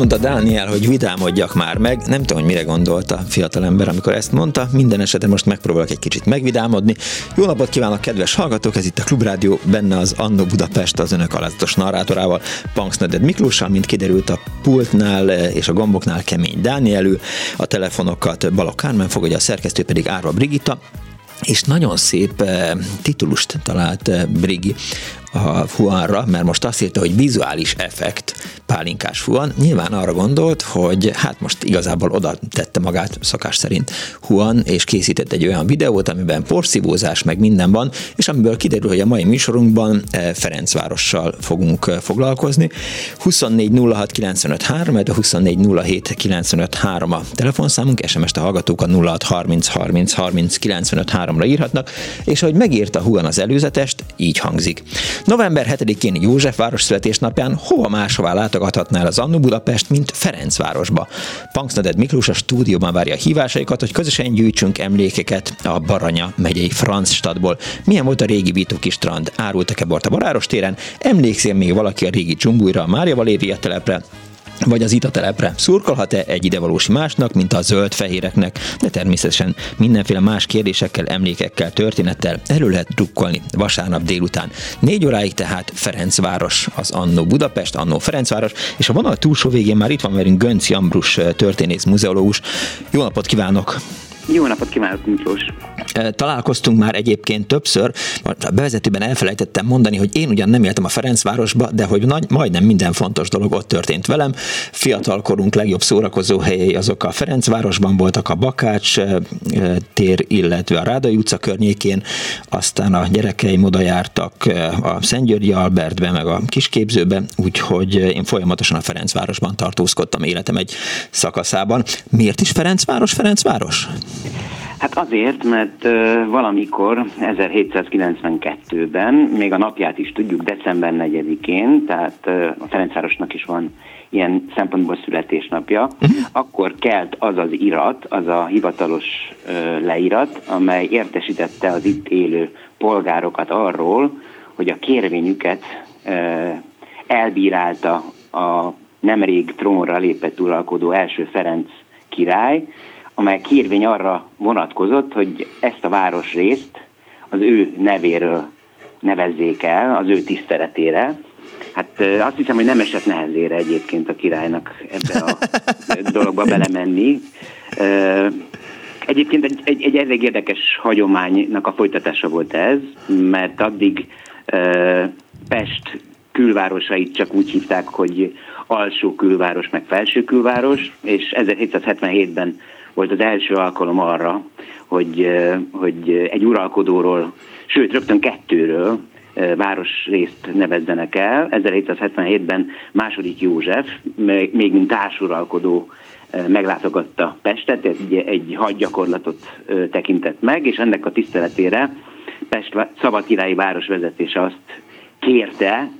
Mondta Dániel, hogy vidámodjak már meg. Nem tudom, hogy mire gondolt a fiatalember, amikor ezt mondta. Minden esetben most megpróbálok egy kicsit megvidámodni. Jó napot kívánok, kedves hallgatók! Ez itt a Klubrádió, benne az Annó Budapest az önök alázatos narrátorával, Punksnöded Miklóssal, mint kiderült a pultnál és a gomboknál kemény Dánielő, a telefonokat Balok Kármen fogadja, a szerkesztő pedig Árva Brigitta, és nagyon szép eh, titulust talált eh, Brigi a fuanra, mert most azt írta, hogy vizuális effekt pálinkás fuan. Nyilván arra gondolt, hogy hát most igazából oda tette magát szakás szerint Huan, és készített egy olyan videót, amiben porszívózás meg minden van, és amiből kiderül, hogy a mai műsorunkban eh, Ferencvárossal fogunk eh, foglalkozni. 24 06 95 3, a 24 07 95 3 a telefonszámunk, SMS-t a hallgatók a 06 30 30 30 95 3-ra írhatnak, és ahogy megírta Huan az előzetest, így hangzik. November 7-én József születésnapján hova máshová látogathatnál az Annu Budapest, mint Ferencvárosba. Punksnoded Miklós a stúdióban várja a hívásaikat, hogy közösen gyűjtsünk emlékeket a Baranya megyei Franzstadtból. Milyen volt a régi Vituki strand? Árultak-e bort a Baráros téren? Emlékszel még valaki a régi Dzsumbújra, a Mária Valéria telepre? Vagy az itatelepre. Szurkolhat-e egy idevalós másnak, mint a zöld-fehéreknek, de természetesen mindenféle más kérdésekkel, emlékekkel, történettel erről lehet drukkolni vasárnap délután. Négy óráig tehát Ferencváros, az Annó Budapest, Annó Ferencváros, és a vonal túlsó végén már itt van velünk Gönc Jambrus történész, muzeológus. Jó napot kívánok! Jó napot kívánok, Miklós! Találkoztunk már egyébként többször, a bevezetőben elfelejtettem mondani, hogy én ugyan nem éltem a Ferencvárosba, de hogy nagy, majdnem minden fontos dolog ott történt velem. Fiatalkorunk legjobb szórakozó helyei azok a Ferencvárosban voltak, a Bakács tér, illetve a Rádai utca környékén, aztán a gyerekeim oda jártak a Szentgyörgyi Albertbe, meg a Kisképzőbe, úgyhogy én folyamatosan a Ferencvárosban tartózkodtam életem egy szakaszában. Miért is Ferencváros, Ferencváros? Hát azért, mert valamikor 1792-ben, még a napját is tudjuk, december 4-én, tehát a Ferencvárosnak is van ilyen szempontból születésnapja, uh-huh. akkor kelt az az irat, az a hivatalos leírat, amely értesítette az itt élő polgárokat arról, hogy a kérvényüket elbírálta a nemrég trónra lépett uralkodó első Ferenc király, amely kérvény arra vonatkozott, hogy ezt a városrészt az ő nevéről nevezzék el, az ő tiszteletére. Hát azt hiszem, hogy nem esett nehezére egyébként a királynak ebbe a dologba belemenni. Egyébként egy, egy, egy elég érdekes hagyománynak a folytatása volt ez, mert addig Pest külvárosait csak úgy hívták, hogy alsó külváros, meg felső külváros, és 1777-ben volt az első alkalom arra, hogy, hogy egy uralkodóról, sőt rögtön kettőről városrészt nevezzenek el. 1777-ben második József, még mint társuralkodó meglátogatta Pestet, egy, egy hadgyakorlatot tekintett meg, és ennek a tiszteletére Pest szabadkirályi város vezetése azt kérte,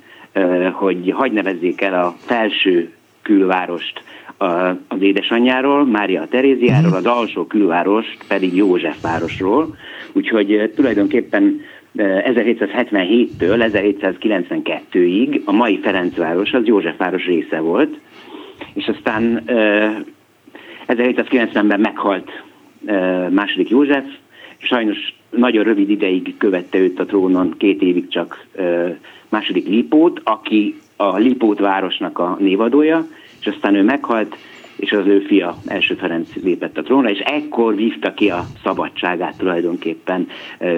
hogy hagy nevezzék el a felső külvárost az édesanyjáról, Mária Teréziáról, az alsó külvárost pedig József városról. Úgyhogy eh, tulajdonképpen 1777-től eh, 1792-ig a mai Ferencváros az Józsefváros része volt, és aztán 1790-ben eh, meghalt második József, sajnos nagyon rövid ideig követte őt a trónon, két évig csak második Lipót, aki a Lipót városnak a névadója, és aztán ő meghalt, és az ő fia, első Ferenc lépett a trónra, és ekkor vívta ki a szabadságát tulajdonképpen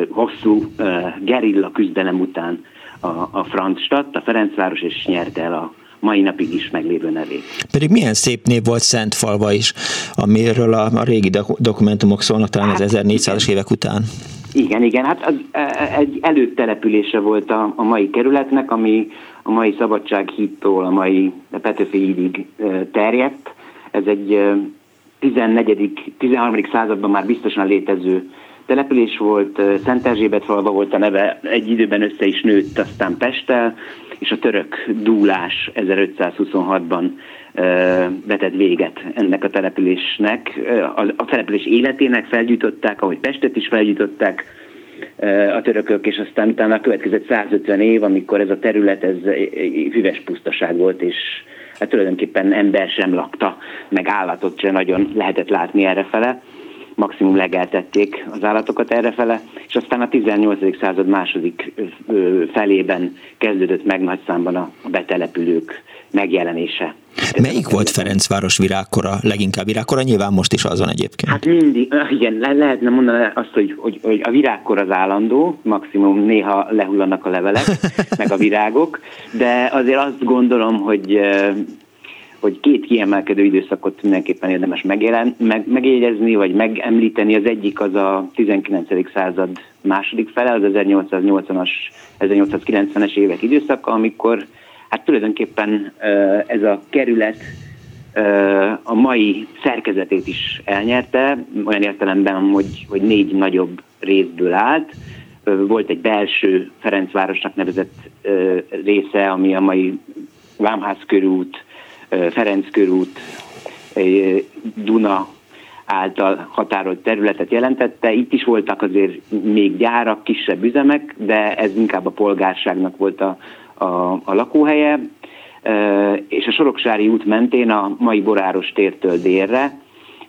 hosszú gerilla küzdelem után a, a Franzstadt, a Ferencváros, és nyerte el a mai napig is meglévő nevét. Pedig milyen szép név volt Szentfalva is, amiről a, a régi dokumentumok szólnak talán hát, az 1400-as évek után. Igen, igen, hát az, e, e, egy előtelepülése volt a, a mai kerületnek, ami a mai Szabadsághídtól a mai Petőfi hídig terjedt. Ez egy 14. 13. században már biztosan létező település volt, Szent Erzsébet falva volt a neve, egy időben össze is nőtt, aztán Pesttel, és a török dúlás 1526-ban vetett véget ennek a településnek. A település életének felgyújtották, ahogy Pestet is felgyújtották a törökök, és aztán utána következett 150 év, amikor ez a terület ez füves pusztaság volt, és hát tulajdonképpen ember sem lakta, meg állatot sem nagyon lehetett látni errefele maximum legeltették az állatokat errefele, és aztán a 18. század második felében kezdődött meg nagy számban a betelepülők megjelenése. Melyik volt Ferencváros virágkora, leginkább virágkora? Nyilván most is azon egyébként. Hát mindig, igen, le- lehetne mondani azt, hogy, hogy, hogy a virágkor az állandó, maximum néha lehullanak a levelek, meg a virágok, de azért azt gondolom, hogy hogy két kiemelkedő időszakot mindenképpen érdemes megjelen, meg, megjegyezni, vagy megemlíteni. Az egyik az a 19. század második fele, az 1880-as, 1890-es évek időszaka, amikor hát tulajdonképpen ez a kerület a mai szerkezetét is elnyerte, olyan értelemben, hogy, hogy négy nagyobb részből állt. Volt egy belső Ferencvárosnak nevezett része, ami a mai Vámház körút, Ferenc körút, Duna által határolt területet jelentette. Itt is voltak azért még gyárak, kisebb üzemek, de ez inkább a polgárságnak volt a, a, a lakóhelye. És a Soroksári út mentén a mai Boráros tértől délre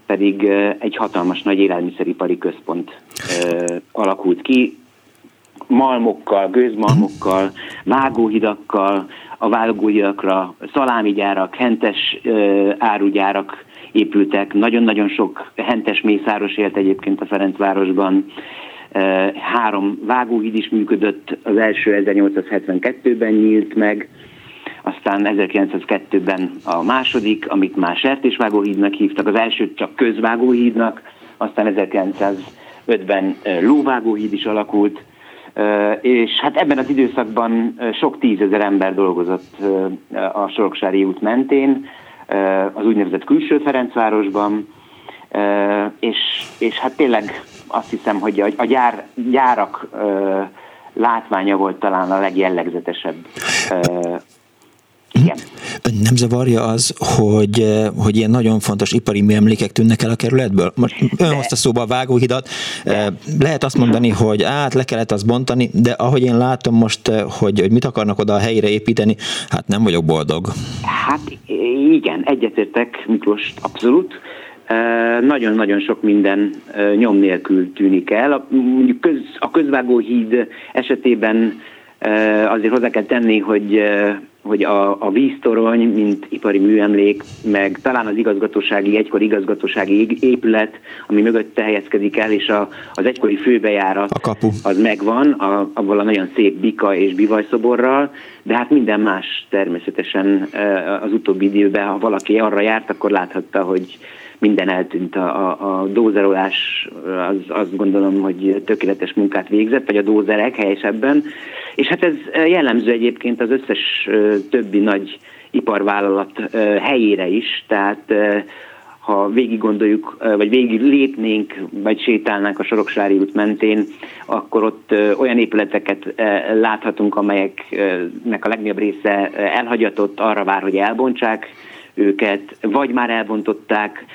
pedig egy hatalmas nagy élelmiszeripari központ alakult ki, malmokkal, gőzmalmokkal, vágóhidakkal, a vágóhidakra szalámigyárak, hentes árugyárak épültek, nagyon-nagyon sok hentes mészáros élt egyébként a Ferencvárosban, három vágóhíd is működött, az első 1872-ben nyílt meg, aztán 1902-ben a második, amit már sertésvágóhídnak hívtak, az első csak közvágóhídnak, aztán 1905-ben lóvágóhíd is alakult, és hát ebben az időszakban sok tízezer ember dolgozott a Soroksári út mentén, az úgynevezett külső Ferencvárosban, és, és hát tényleg azt hiszem, hogy a, a gyár, gyárak látványa volt talán a legjellegzetesebb igen. Ön nem zavarja az, hogy, hogy ilyen nagyon fontos ipari műemlékek tűnnek el a kerületből? Most ön hozta szóba a vágóhidat. Eh, lehet azt mondani, hogy át le kellett azt bontani, de ahogy én látom most, hogy, hogy mit akarnak oda a helyre építeni, hát nem vagyok boldog. Hát igen, egyetértek Miklós, abszolút. Nagyon-nagyon sok minden nyom nélkül tűnik el. A, köz, a közvágóhíd esetében azért hozzá kell tenni, hogy hogy a, a víztorony, mint ipari műemlék, meg talán az igazgatósági, egykori igazgatósági épület, ami mögött helyezkedik el, és a, az egykori főbejárat a kapu. az megvan, a, avval a nagyon szép bika és bivajszoborral, de hát minden más természetesen az utóbbi időben, ha valaki arra járt, akkor láthatta, hogy minden eltűnt. A, a, a dózerolás az, azt gondolom, hogy tökéletes munkát végzett, vagy a dózerek helyesebben. És hát ez jellemző egyébként az összes többi nagy iparvállalat helyére is, tehát ha végig gondoljuk, vagy végig lépnénk, vagy sétálnánk a Soroksári út mentén, akkor ott olyan épületeket láthatunk, amelyeknek a legnagyobb része elhagyatott, arra vár, hogy elbontsák őket, vagy már elbontották,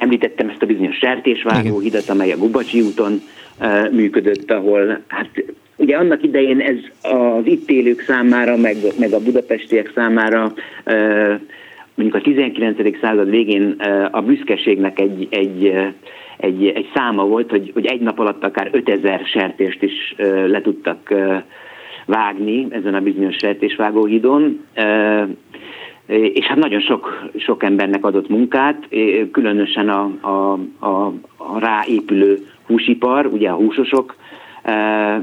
Említettem ezt a bizonyos sertésvágó hidat, amely a Gubacsi úton uh, működött, ahol hát ugye annak idején ez az itt élők számára, meg, meg a budapestiek számára mondjuk a 19. század végén a büszkeségnek egy, egy, egy, egy száma volt, hogy, hogy egy nap alatt akár 5000 sertést is le tudtak vágni ezen a bizonyos sertésvágóhídon. És hát nagyon sok, sok embernek adott munkát, különösen a, a, a, a ráépülő húsipar, ugye a húsosok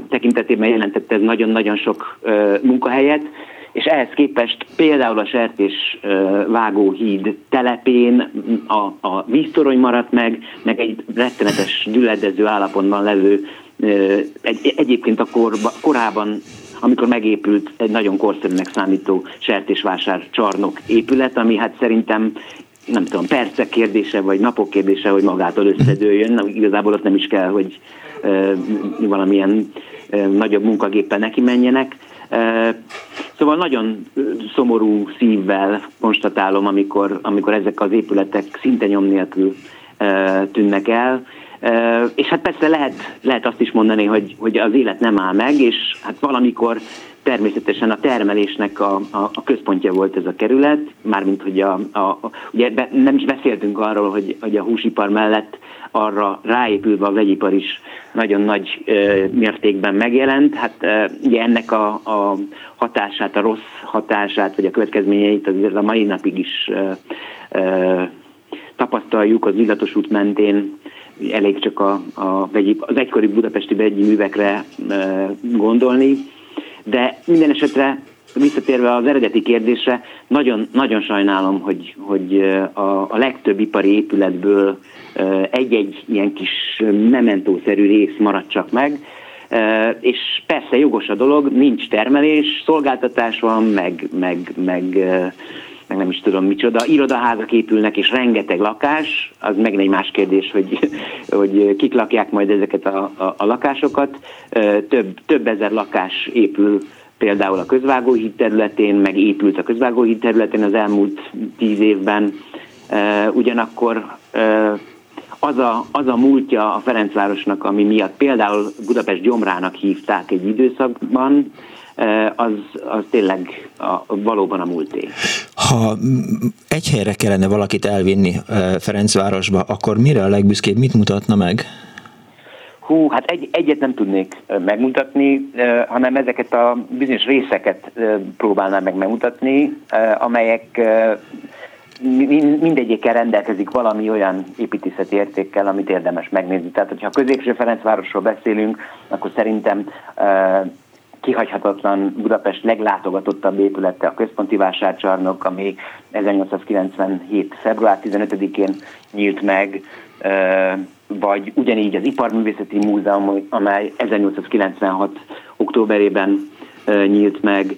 tekintetében jelentette ez nagyon-nagyon sok munkahelyet, és ehhez képest például a sertés vágó híd telepén a, a víztorony maradt meg, meg egy rettenetes gyüledező állapotban levő egy, egyébként a korba, korában amikor megépült egy nagyon korszerűnek számító sertésvásár csarnok épület, ami hát szerintem nem tudom, percek kérdése, vagy napok kérdése, hogy magától összedőjön. Igazából ott nem is kell, hogy e, valamilyen e, nagyobb munkagéppel neki menjenek. E, szóval nagyon szomorú szívvel konstatálom, amikor, amikor ezek az épületek szinte nyom nélkül e, tűnnek el. E, és hát persze lehet, lehet azt is mondani, hogy, hogy az élet nem áll meg, és hát valamikor természetesen a termelésnek a, a, a központja volt ez a kerület, mármint hogy a, a, ugye be, nem is beszéltünk arról, hogy, hogy a húsipar mellett arra ráépülve a vegyipar is nagyon nagy ö, mértékben megjelent. Hát ö, ugye ennek a, a hatását, a rossz hatását, vagy a következményeit azért a mai napig is ö, ö, tapasztaljuk az illatos út mentén, elég csak a, a vegyi, az egykori budapesti vegyi művekre ö, gondolni, de minden esetre visszatérve az eredeti kérdésre, nagyon, nagyon sajnálom, hogy, hogy a, a legtöbb ipari épületből egy-egy ilyen kis mementószerű rész maradt csak meg, és persze jogos a dolog, nincs termelés, szolgáltatás van, meg, meg, meg, meg nem is tudom micsoda, irodaházak épülnek, és rengeteg lakás, az meg egy más kérdés, hogy, hogy kik lakják majd ezeket a, a, a lakásokat. Több, több ezer lakás épül például a közvágóhíd területén, meg épült a közvágóhíd területén az elmúlt tíz évben. Ugyanakkor az a, az a múltja a Ferencvárosnak, ami miatt például Budapest gyomrának hívták egy időszakban, az, az tényleg a, valóban a múlté. Ha egy helyre kellene valakit elvinni Ferencvárosba, akkor mire a legbüszkébb, mit mutatna meg? Hú, hát egy, egyet nem tudnék megmutatni, hanem ezeket a bizonyos részeket próbálnám meg megmutatni, amelyek mindegyikkel rendelkezik valami olyan építészeti értékkel, amit érdemes megnézni. Tehát, hogyha a középső Ferencvárosról beszélünk, akkor szerintem kihagyhatatlan Budapest leglátogatottabb épülete a központi vásárcsarnok, ami 1897. február 15-én nyílt meg, vagy ugyanígy az Iparművészeti Múzeum, amely 1896. októberében nyílt meg,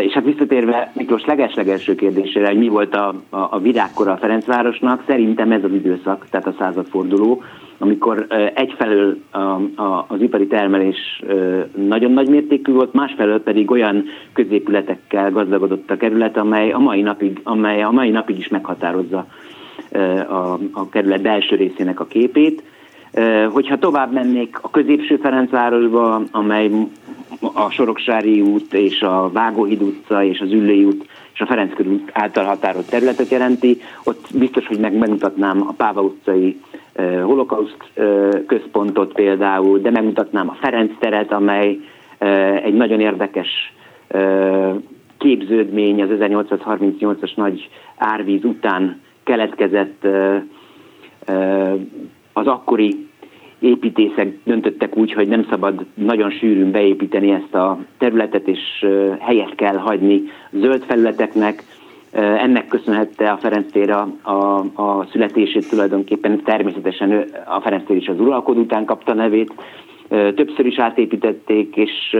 és hát visszatérve Miklós legeslegelső kérdésére, hogy mi volt a, a, a virágkora a Ferencvárosnak, szerintem ez az időszak, tehát a századforduló, amikor egyfelől az ipari termelés nagyon nagy mértékű volt, másfelől pedig olyan középületekkel gazdagodott a kerület, amely a mai napig, amely a mai napig is meghatározza a, a kerület belső részének a képét. Hogyha tovább mennék a középső Ferencvárosba, amely a Soroksári út és a Vágóhíd utca és az Üllői út és a Ferenc út által határolt területet jelenti, ott biztos, hogy meg megmutatnám a Páva utcai holokauszt központot például, de megmutatnám a Ferenc teret, amely egy nagyon érdekes képződmény az 1838-as nagy árvíz után keletkezett az akkori építészek döntöttek úgy, hogy nem szabad nagyon sűrűn beépíteni ezt a területet, és helyet kell hagyni zöld felületeknek. Ennek köszönhette a Ferenc tér a, a, a születését tulajdonképpen, természetesen a Ferenc tér is az uralkodó után kapta nevét. Többször is átépítették, és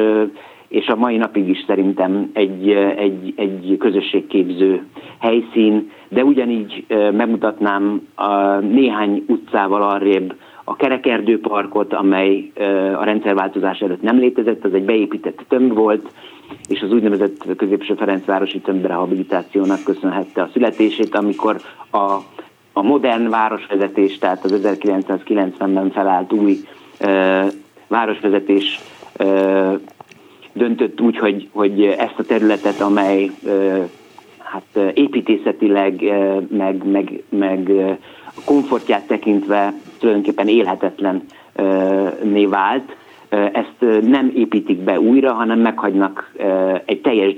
és a mai napig is szerintem egy, egy, egy közösségképző helyszín, de ugyanígy megmutatnám a néhány utcával arrébb a Kerekerdőparkot, amely a rendszerváltozás előtt nem létezett, az egy beépített tömb volt, és az úgynevezett középső Ferencvárosi tömbrehabilitációnak köszönhette a születését, amikor a, a modern városvezetés, tehát az 1990-ben felállt új e, városvezetés e, döntött úgy, hogy, hogy ezt a területet, amely hát építészetileg, meg, meg, meg a komfortját tekintve tulajdonképpen élhetetlen vált, ezt nem építik be újra, hanem meghagynak egy teljes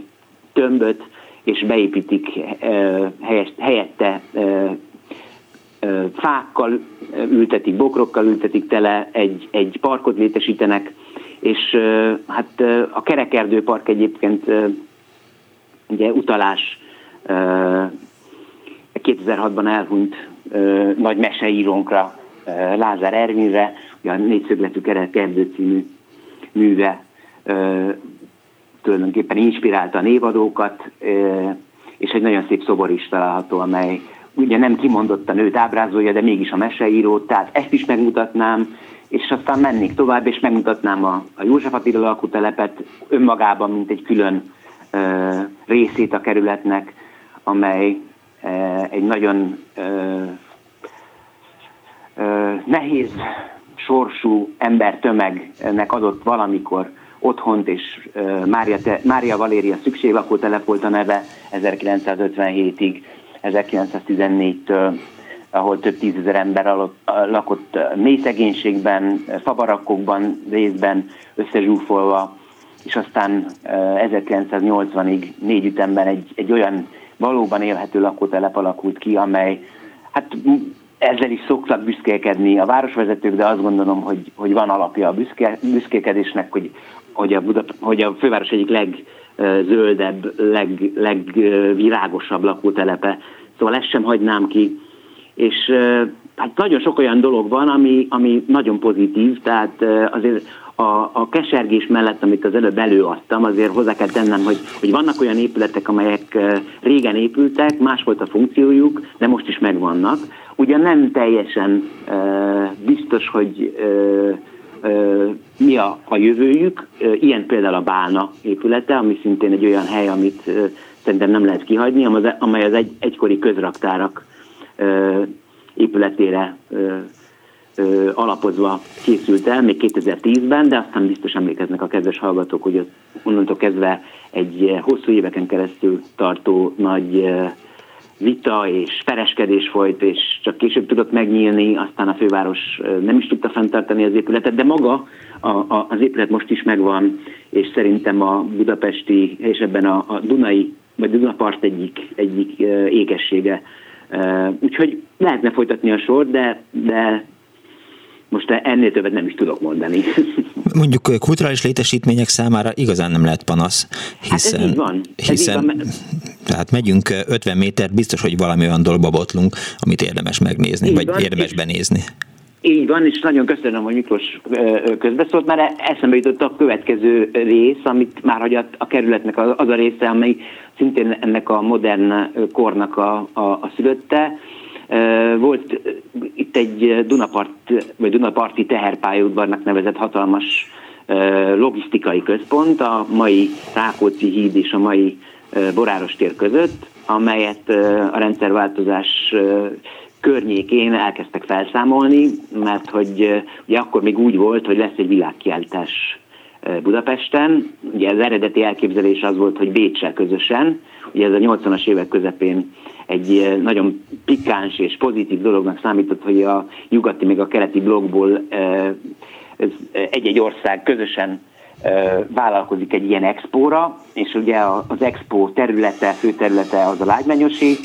tömböt, és beépítik helyette fákkal ültetik, bokrokkal ültetik tele, egy, egy parkot létesítenek, és hát a Kerekerdő Park egyébként ugye utalás 2006-ban elhunyt nagy meseírónkra, Lázár Ervinre, ugye a négyszögletű kerekerdő című műve tulajdonképpen inspirálta a névadókat, és egy nagyon szép szobor is található, amely ugye nem kimondottan őt ábrázolja, de mégis a meseíró, tehát ezt is megmutatnám, és aztán mennék tovább, és megmutatnám a, a József Attila lakótelepet önmagában, mint egy külön ö, részét a kerületnek, amely ö, egy nagyon ö, nehéz sorsú embertömegnek adott valamikor otthont, és Mária, Mária Valéria szükséglakótelep volt a neve 1957-ig, 1914-től, ahol több tízezer ember lakott mély szegénységben, fabarakokban, részben összezsúfolva, és aztán 1980-ig négy ütemben egy, egy olyan valóban élhető lakótelep alakult ki, amely hát ezzel is szoktak büszkélkedni a városvezetők, de azt gondolom, hogy, hogy van alapja a büszke, büszkélkedésnek, hogy, hogy, a Buda, hogy a főváros egyik legzöldebb, leg, legvirágosabb lakótelepe. Szóval ezt sem hagynám ki. És hát nagyon sok olyan dolog van, ami, ami nagyon pozitív, tehát azért a, a kesergés mellett, amit az előbb előadtam, azért hozzá kell tennem, hogy, hogy vannak olyan épületek, amelyek régen épültek, más volt a funkciójuk, de most is megvannak. Ugyan nem teljesen biztos, hogy mi a, a jövőjük. Ilyen például a Bálna épülete, ami szintén egy olyan hely, amit szerintem nem lehet kihagyni, amely az egy, egykori közraktárak épületére uh, uh, alapozva készült el, még 2010-ben, de aztán biztos emlékeznek a kedves hallgatók, hogy onnantól kezdve egy hosszú éveken keresztül tartó nagy uh, vita és pereskedés folyt, és csak később tudott megnyílni, aztán a főváros nem is tudta fenntartani az épületet, de maga a, a, az épület most is megvan, és szerintem a budapesti, és ebben a, a Dunai, vagy Dunapart egyik, egyik égessége. Úgyhogy lehetne folytatni a sor, de, de most ennél többet nem is tudok mondani. Mondjuk kulturális létesítmények számára igazán nem lehet panasz, hiszen, hát ez így van. hiszen így van. tehát megyünk 50 méter, biztos, hogy valami olyan dologba botlunk, amit érdemes megnézni, így vagy van, érdemes benézni. Így van, és nagyon köszönöm, hogy Miklós közbeszólt, mert eszembe jutott a következő rész, amit már hogy a, kerületnek az a része, amely szintén ennek a modern kornak a, a, a szülötte, volt itt egy Dunapart, vagy Dunaparti teherpályaudvarnak nevezett hatalmas logisztikai központ a mai Rákóczi híd és a mai Boráros tér között, amelyet a rendszerváltozás környékén elkezdtek felszámolni, mert hogy ugye akkor még úgy volt, hogy lesz egy világkiállítás Budapesten. Ugye az eredeti elképzelés az volt, hogy Bécsel közösen, ugye ez a 80-as évek közepén egy nagyon pikáns és pozitív dolognak számított, hogy a nyugati még a keleti blogból egy-egy ország közösen vállalkozik egy ilyen expóra, és ugye az expo területe, főterülete az a lágymányosi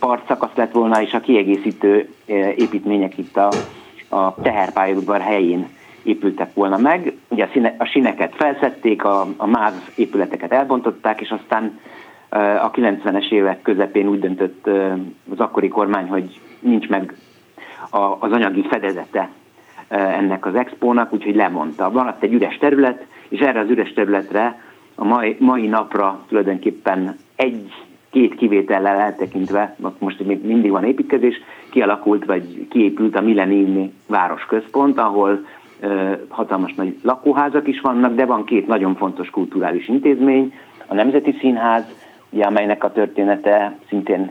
partszakasz lett volna, és a kiegészítő építmények itt a, a teherpályaudvar helyén épültek volna meg. Ugye a, színe, a sineket felszették, a, a MÁV épületeket elbontották, és aztán a 90-es évek közepén úgy döntött az akkori kormány, hogy nincs meg az anyagi fedezete ennek az expónak, úgyhogy lemondta. Ott egy üres terület, és erre az üres területre a mai, mai napra tulajdonképpen egy két kivétellel eltekintve, most még mindig van építkezés, kialakult vagy kiépült a Millenniumi városközpont, ahol hatalmas nagy lakóházak is vannak, de van két nagyon fontos kulturális intézmény, a Nemzeti Színház, ugye, amelynek a története szintén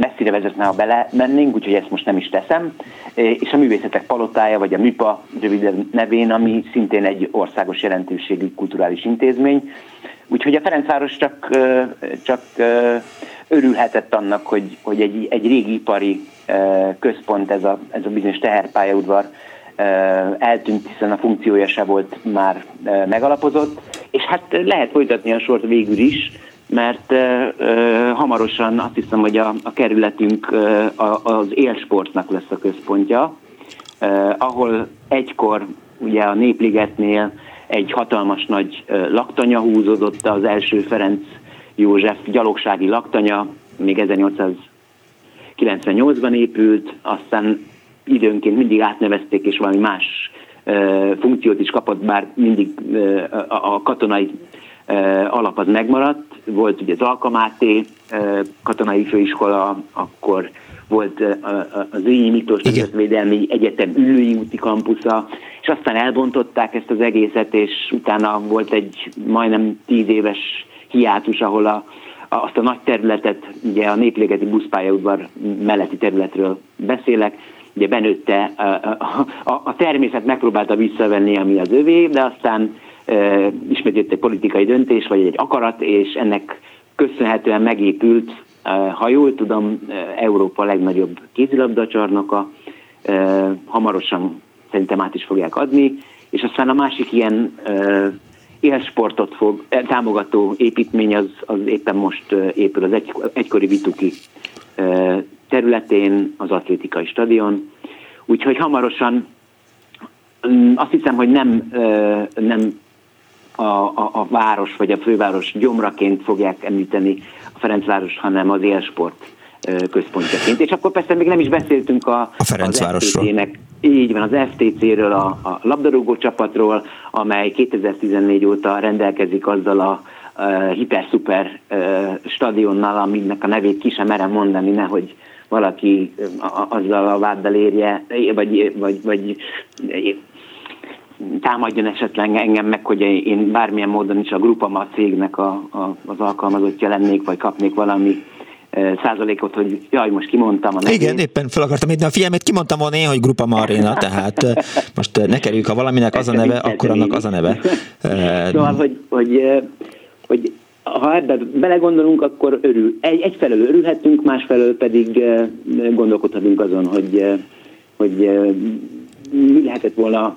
messzire vezetne, ha bele mennénk, úgyhogy ezt most nem is teszem, és a Művészetek Palotája, vagy a MIPA röviden nevén, ami szintén egy országos jelentőségű kulturális intézmény. Úgyhogy a Ferencváros csak, csak örülhetett annak, hogy, hogy egy, egy régi ipari központ, ez a, ez a bizonyos teherpályaudvar eltűnt, hiszen a funkciója se volt már megalapozott, és hát lehet folytatni a sort végül is, mert uh, hamarosan azt hiszem, hogy a, a kerületünk uh, az élsportnak lesz a központja, uh, ahol egykor ugye a Népligetnél egy hatalmas nagy laktanya húzódott az első Ferenc József gyalogsági laktanya, még 1898-ban épült, aztán időnként mindig átnevezték, és valami más funkciót is kapott, bár mindig a katonai alap az megmaradt. Volt ugye az Alkamáté katonai főiskola, akkor volt az Ünyi Miklós Nemzetvédelmi Egyetem Ülői úti kampusza, és aztán elbontották ezt az egészet, és utána volt egy majdnem tíz éves hiátus, ahol a, azt a nagy területet, ugye a Néplégeti buszpályaudvar melletti területről beszélek, ugye benőtte, a, a, a természet megpróbálta visszavenni, ami az övé, de aztán ismét jött egy politikai döntés, vagy egy akarat, és ennek köszönhetően megépült, ha jól tudom, Európa legnagyobb kézilabdacsarnoka, hamarosan szerintem át is fogják adni, és aztán a másik ilyen élsportot fog, támogató építmény az, az éppen most épül az egy, egykori Vituki területén az atlétikai stadion. Úgyhogy hamarosan mm, azt hiszem, hogy nem, nem a, a, a város vagy a főváros gyomraként fogják említeni a Ferencváros, hanem az élsport központjaként. És akkor persze még nem is beszéltünk a, a Ferencvárosról. Így van, az FTC-ről, a, a labdarúgó csapatról, amely 2014 óta rendelkezik azzal a, a hiper-szuper stadionnal, aminek a nevét ki sem merem mondani, nehogy valaki azzal a váddal érje, vagy, vagy, vagy támadjon esetleg engem meg, hogy én bármilyen módon is a Grupama cégnek a, a, az alkalmazottja lennék, vagy kapnék valami százalékot, hogy jaj, most kimondtam a nevét. Igen, éppen fel akartam írni a figyelmet, kimondtam volna én, hogy Grupa Marina, tehát most ne kerüljük, ha valaminek az a neve, akkor annak az a neve. Szóval, hogy, hogy, hogy ha ebben belegondolunk, akkor örül. Egy, egyfelől örülhetünk, másfelől pedig gondolkodhatunk azon, hogy, hogy mi lehetett volna,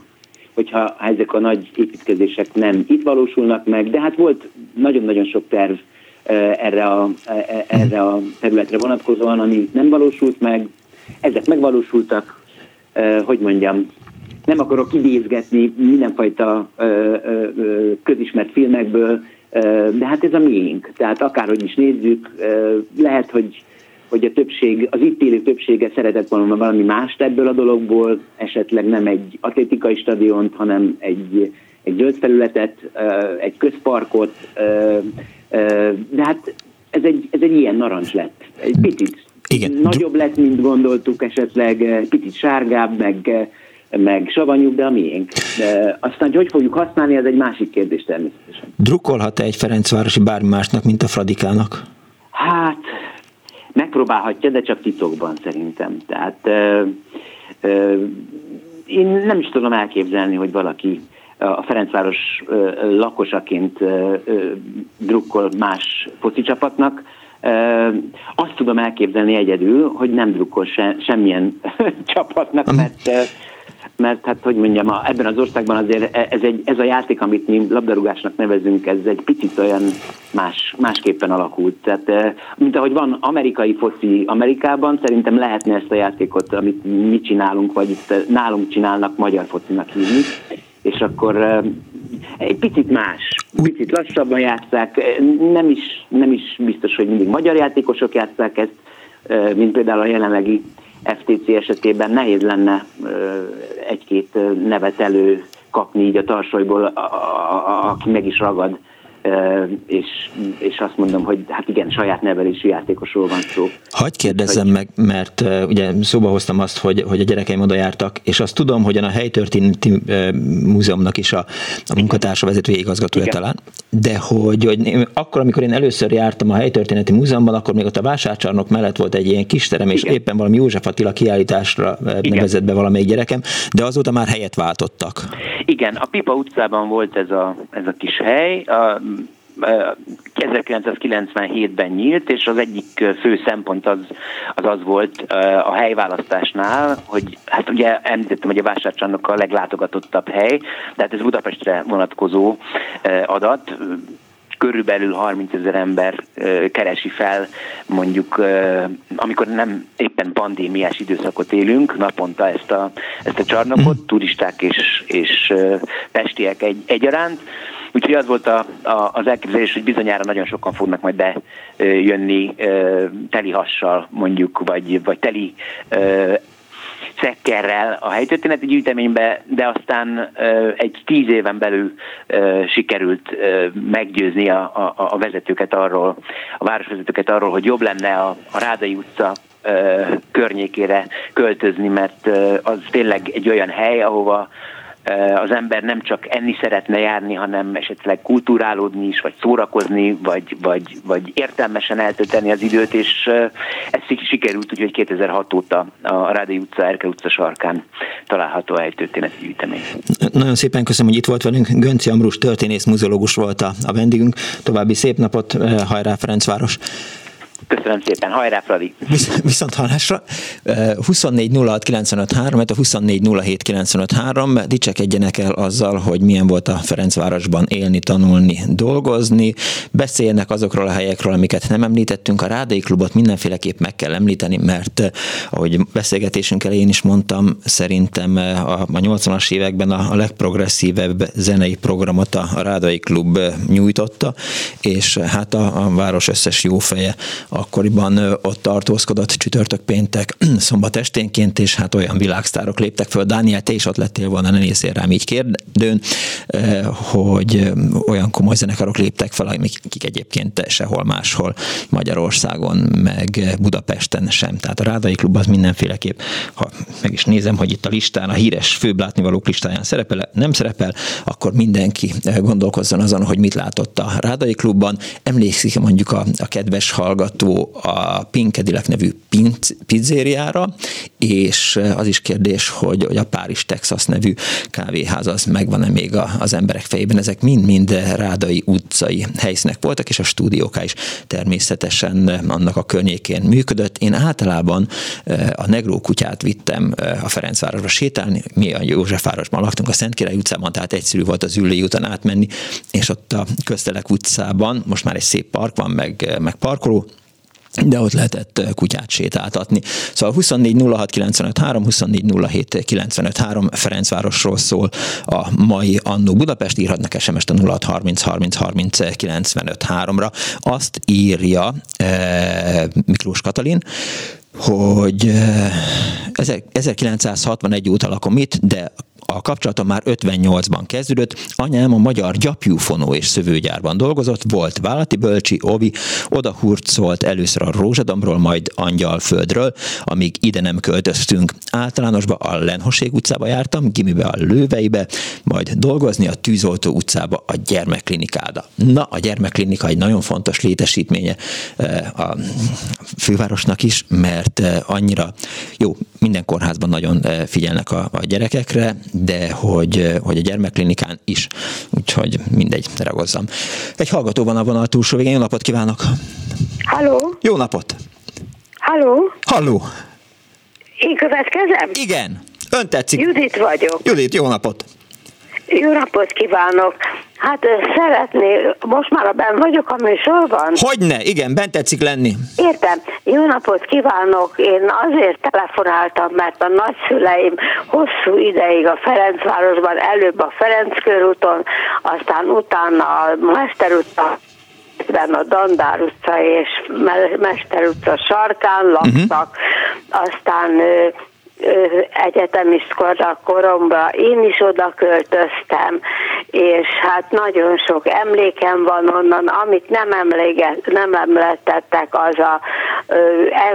hogyha ezek a nagy építkezések nem itt valósulnak meg, de hát volt nagyon-nagyon sok terv erre a, e, e, erre a területre vonatkozóan, ami nem valósult meg, ezek megvalósultak, hogy mondjam, nem akarok idézgetni mindenfajta közismert filmekből, de hát ez a miénk. Tehát akárhogy is nézzük, lehet, hogy, hogy a többség, az itt élő többsége szeretett volna valami mást ebből a dologból, esetleg nem egy atlétikai stadiont, hanem egy, egy zöld felületet, egy közparkot, de hát ez egy, ez egy ilyen narancs lett. Egy picit Igen. nagyobb lett, mint gondoltuk esetleg, picit sárgább, meg meg savanyúbb, de a miénk. De aztán, hogy hogy fogjuk használni, ez egy másik kérdés természetesen. Drukkolhat-e egy Ferencvárosi bármi másnak, mint a Fradikának? Hát, megpróbálhatja, de csak titokban szerintem. Tehát ö, ö, én nem is tudom elképzelni, hogy valaki a Ferencváros lakosaként drukkol más foci csapatnak. Azt tudom elképzelni egyedül, hogy nem drukkol se, semmilyen csapatnak, mert mert hát, hogy mondjam, a, ebben az országban azért e, ez, egy, ez a játék, amit mi labdarúgásnak nevezünk, ez egy picit olyan más, másképpen alakult. Tehát, e, mint ahogy van amerikai foci Amerikában, szerintem lehetne ezt a játékot, amit mi csinálunk, vagy itt nálunk csinálnak, magyar focinak hívni, és akkor e, egy picit más, picit lassabban játszák, nem is, nem is biztos, hogy mindig magyar játékosok játszák ezt, mint például a jelenlegi FTC esetében nehéz lenne egy-két nevet elő kapni így a tarsolyból, aki meg is ragad és, és azt mondom, hogy hát igen, saját nevelésű játékosról van szó. Hagy kérdezzem hogy... meg, mert uh, ugye szóba hoztam azt, hogy, hogy a gyerekeim oda jártak, és azt tudom, hogy a helytörténeti uh, múzeumnak is a, a munkatársa vezetője igazgatója igen. talán, de hogy, hogy akkor, amikor én először jártam a helytörténeti múzeumban, akkor még ott a vásárcsarnok mellett volt egy ilyen kis terem, és igen. éppen valami József Attila kiállításra igen. nevezett be valamelyik gyerekem, de azóta már helyet váltottak. Igen, a Pipa utcában volt ez a, ez a kis hely, a 1997-ben nyílt, és az egyik fő szempont az az, az volt a helyválasztásnál, hogy hát ugye említettem, hogy a vásárcsarnok a leglátogatottabb hely, tehát ez Budapestre vonatkozó adat, körülbelül 30 ezer ember keresi fel, mondjuk amikor nem éppen pandémiás időszakot élünk, naponta ezt a, ezt a csarnokot, mm. turisták és, és pestiek egy, egyaránt. Úgyhogy az volt a, a, az elképzelés, hogy bizonyára nagyon sokan fognak majd bejönni teli hassal mondjuk, vagy, vagy teli cekkerrel a helytörténeti gyűjteménybe, de aztán egy tíz éven belül sikerült meggyőzni a, a, a vezetőket arról, a városvezetőket arról, hogy jobb lenne a, a Rádai utca környékére költözni, mert az tényleg egy olyan hely, ahova az ember nem csak enni szeretne járni, hanem esetleg kulturálódni is, vagy szórakozni, vagy, vagy, vagy értelmesen eltölteni az időt, és ez sikerült, úgyhogy 2006 óta a Rádi utca, Erkel utca sarkán található egy történeti gyűjtemény. Nagyon szépen köszönöm, hogy itt volt velünk. Gönci Ambrus történész, muzeológus volt a, a vendégünk. További szép napot, hajrá Ferencváros! Köszönöm szépen, hajrá Fradi! Visz, viszont hallásra, 24 06 95 3, a 24 07 95 3, dicsekedjenek el azzal, hogy milyen volt a Ferencvárosban élni, tanulni, dolgozni, beszéljenek azokról a helyekről, amiket nem említettünk, a Rádai Klubot mindenféleképp meg kell említeni, mert ahogy beszélgetésünk elején is mondtam, szerintem a, a 80-as években a, a legprogresszívebb zenei programot a, a Rádai Klub nyújtotta, és hát a, a város összes jófeje akkoriban ott tartózkodott csütörtök péntek szombat esténként, és hát olyan világsztárok léptek föl. Dániel, te is ott lettél volna, ne nézzél rám így kérdőn, hogy olyan komoly zenekarok léptek fel, akik egyébként sehol máshol Magyarországon, meg Budapesten sem. Tehát a Rádai Klub az mindenféleképp, ha meg is nézem, hogy itt a listán, a híres főbb látnivalók listáján szerepel, nem szerepel, akkor mindenki gondolkozzon azon, hogy mit látott a Rádai Klubban. Emlékszik mondjuk a, a kedves hallgató a Pink Cadillac nevű pizzériára, és az is kérdés, hogy, hogy a Párizs Texas nevű kávéház az megvan-e még az emberek fejében. Ezek mind-mind rádai utcai helyszínek voltak, és a stúdióká is természetesen annak a környékén működött. Én általában a Negró kutyát vittem a Ferencvárosra sétálni, mi a Józsefvárosban laktunk, a Szentkirály utcában, tehát egyszerű volt az Üllői úton átmenni, és ott a Köztelek utcában most már egy szép park van, meg, meg parkoló, de ott lehetett eh, kutyát sétáltatni. Szóval 24 06 95 3, 24 07 95 3 Ferencvárosról szól a mai Annó Budapest, írhatnak SMS-t a 06 30 30 30 95 3-ra. Azt írja eh, Miklós Katalin, hogy eh, 1961 óta lakom itt, de a kapcsolatom már 58-ban kezdődött. Anyám a magyar gyapjúfonó és szövőgyárban dolgozott, volt vállalati bölcsi, ovi, oda hurcolt először a Rózsadomról, majd Angyalföldről, amíg ide nem költöztünk. Általánosba a Lenhoség utcába jártam, gimibe a Lőveibe, majd dolgozni a Tűzoltó utcába a gyermekklinikáda. Na, a gyermekklinika egy nagyon fontos létesítménye eh, a fővárosnak is, mert eh, annyira jó, minden kórházban nagyon eh, figyelnek a, a gyerekekre, de hogy, hogy a gyermekklinikán is. Úgyhogy mindegy, ragozzam. Egy hallgató van a vonal túlsó végén. Jó napot kívánok! Halló! Jó napot! Halló! Halló! Én következem? Igen. Ön tetszik. Judit vagyok. Judit, jó napot! Jó napot kívánok! Hát szeretné, most már a benn vagyok a műsorban? Hogyne, igen, bent tetszik lenni. Értem. Jó napot kívánok! Én azért telefonáltam, mert a nagyszüleim hosszú ideig a Ferencvárosban, előbb a Ferenc körúton, aztán utána a Mester utca a Dandár utca és Mester utca sarkán laktak, uh-huh. aztán egyetemista koromban én is oda költöztem, és hát nagyon sok emlékem van onnan, amit nem, emléget, nem említettek, az a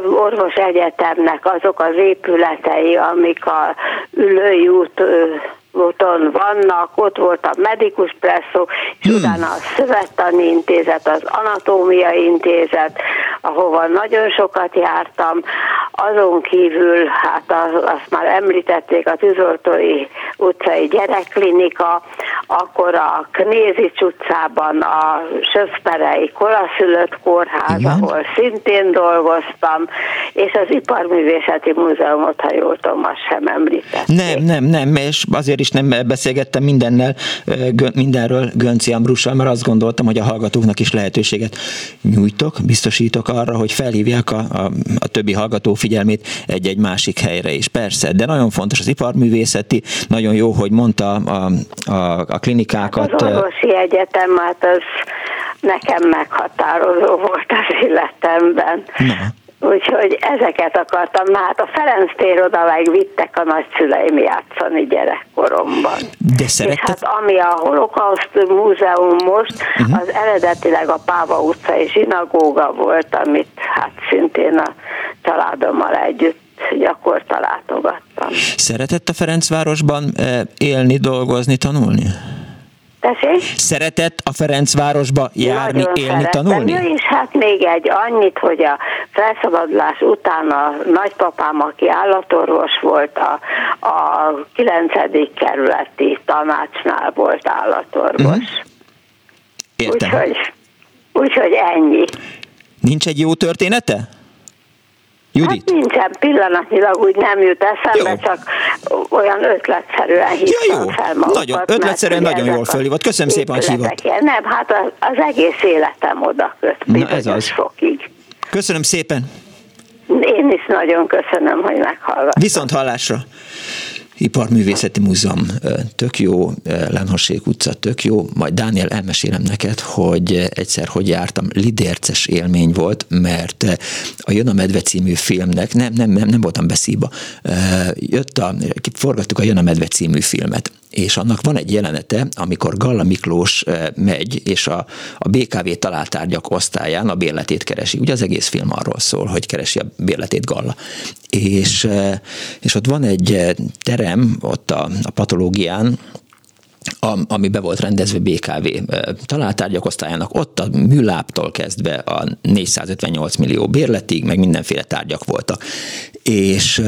orvos egyetemnek azok az épületei, amik a Ülői út úton vannak, ott volt a Medikus Presszó, és hmm. utána a Szövettani Intézet, az Anatómia Intézet, ahova nagyon sokat jártam. Azon kívül, hát azt már említették, a Tűzoltói utcai gyerekklinika, akkor a Knézics utcában a Söszperei Koraszülött Kórház, Igen. ahol szintén dolgoztam, és az Iparművészeti Múzeumot, ha jól tudom, azt sem említették. Nem, nem, nem, és azért is nem beszélgettem mindennel, mindenről Gönci Ambrussal, mert azt gondoltam, hogy a hallgatóknak is lehetőséget nyújtok, biztosítok arra, hogy felhívják a, a, a többi hallgató figyelmét egy-egy másik helyre is. Persze, de nagyon fontos az iparművészeti, nagyon jó, hogy mondta a, a, a klinikákat. Az orvosi egyetem, hát az nekem meghatározó volt az életemben. Na. Úgyhogy ezeket akartam. Na hát a Ferenc tér meg vittek a nagyszüleim játszani gyerekkoromban. De szeretted? És hát ami a Holokauszt Múzeum most, uh-huh. az eredetileg a Páva utcai zsinagóga volt, amit hát szintén a családommal együtt gyakorta látogattam. Szeretett a Ferencvárosban eh, élni, dolgozni, tanulni? Tessék? Szeretett a Ferencvárosba járni, Nagyon élni, szerettem. tanulni? Ja, és hát még egy annyit, hogy a felszabadulás után a nagypapám, aki állatorvos volt, a, a 9. kerületi tanácsnál volt állatorvos. Uh-huh. Értem. Úgyhogy, úgyhogy ennyi. Nincs egy jó története? Judit? Hát nincsen, pillanatnyilag úgy nem jut eszembe, jó. csak olyan ötletszerűen hívtam ja, jó. fel magukat, Nagyon, ötletszerűen nagyon jól fölhívott. Köszönöm szépen, hogy hívott. Nem, hát az, az egész életem oda köt, Na ez az. fokig. Köszönöm szépen. Én is nagyon köszönöm, hogy meghallgattam. Viszont hallásra. Iparművészeti Múzeum tök jó, Lenhossék utca tök jó, majd Dániel elmesélem neked, hogy egyszer hogy jártam, lidérces élmény volt, mert a Jön a Medve című filmnek, nem, nem, nem, nem voltam beszíba, jött a, forgattuk a Jön a Medve című filmet, és annak van egy jelenete, amikor Galla Miklós megy, és a, a BKV találtárgyak osztályán a bérletét keresi. Ugye az egész film arról szól, hogy keresi a bérletét Galla. És, és ott van egy terem ott a, a patológián, ami be volt rendezve BKV találtárgyak osztályának, ott a műláptól kezdve a 458 millió bérletig, meg mindenféle tárgyak voltak. És,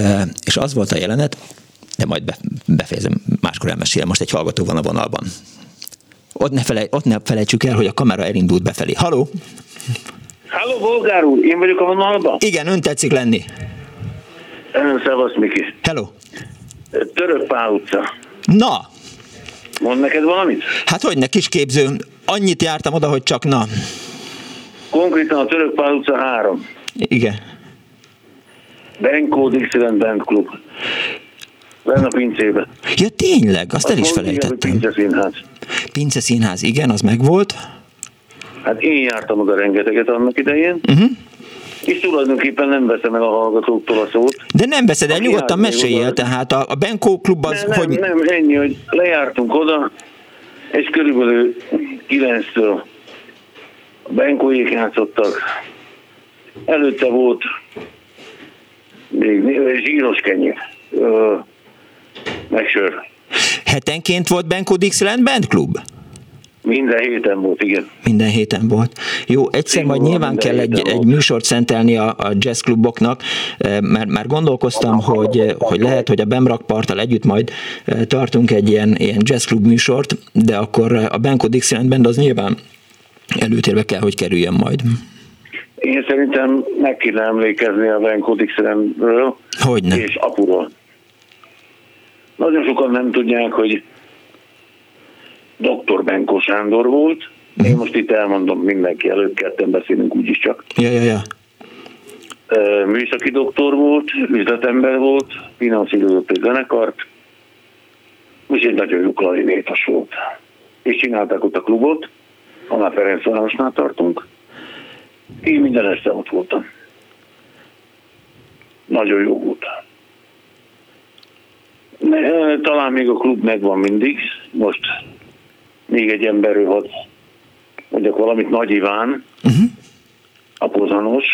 és az volt a jelenet, de majd be, befejezem, máskor elmesélem, most egy hallgató van a vonalban. Ott ne, felej, ott ne felejtsük el, hogy a kamera elindult befelé. Haló? Halló, Bolgár úr, én vagyok a vonalban? Igen, ön tetszik lenni. Szevasz, Miki. Hello. Török Pál utca. Na! Mond neked valamit? Hát hogy ne, kisképző. Annyit jártam oda, hogy csak na. Konkrétan a Török Pál utca 3. Igen. Benko Dixieland Band Club. Lenne a pincébe. Ja tényleg, azt, azt el is felejtettem. Pince Színház. Pince Színház, igen, az megvolt. Hát én jártam oda rengeteget annak idején. Uh-huh. És tulajdonképpen nem veszem el a hallgatóktól a szót. De nem veszed el, nyugodtan mesélj el, tehát a, a Benko klub az, nem, hogy... Nem, nem, ennyi, hogy lejártunk oda, és körülbelül kilenctől a Benkóék játszottak. Előtte volt még zsíros kenyér meg sör. Hetenként volt Benko Dixieland Band Club? Minden héten volt, igen. Minden héten volt. Jó, egyszer majd nyilván kell egy, egy műsort szentelni a, a jazzkluboknak, eh, mert már gondolkoztam, hogy, hogy lehet, hogy a Bemrakparttal együtt majd eh, tartunk egy ilyen, ilyen jazzklub műsort, de akkor a Benko Dixieland Band az nyilván előtérbe kell, hogy kerüljön majd. Én szerintem meg kéne emlékezni a Benko Dixielandről és apuról. Nagyon sokan nem tudják, hogy dr. Benko Sándor volt. Én most itt elmondom mindenki előtt, ketten beszélünk úgyis csak. Ja, ja, ja. Műszaki doktor volt, üzletember volt, finanszírozott egy zenekart, és egy nagyon jó klarinétas volt. És csinálták ott a klubot, Anna Ferencvárosnál tartunk. Én minden este ott voltam. Nagyon jó volt. Talán még a klub megvan mindig. Most még egy emberről hadd mondjak valamit, Nagy Iván, uh-huh. a pozanos.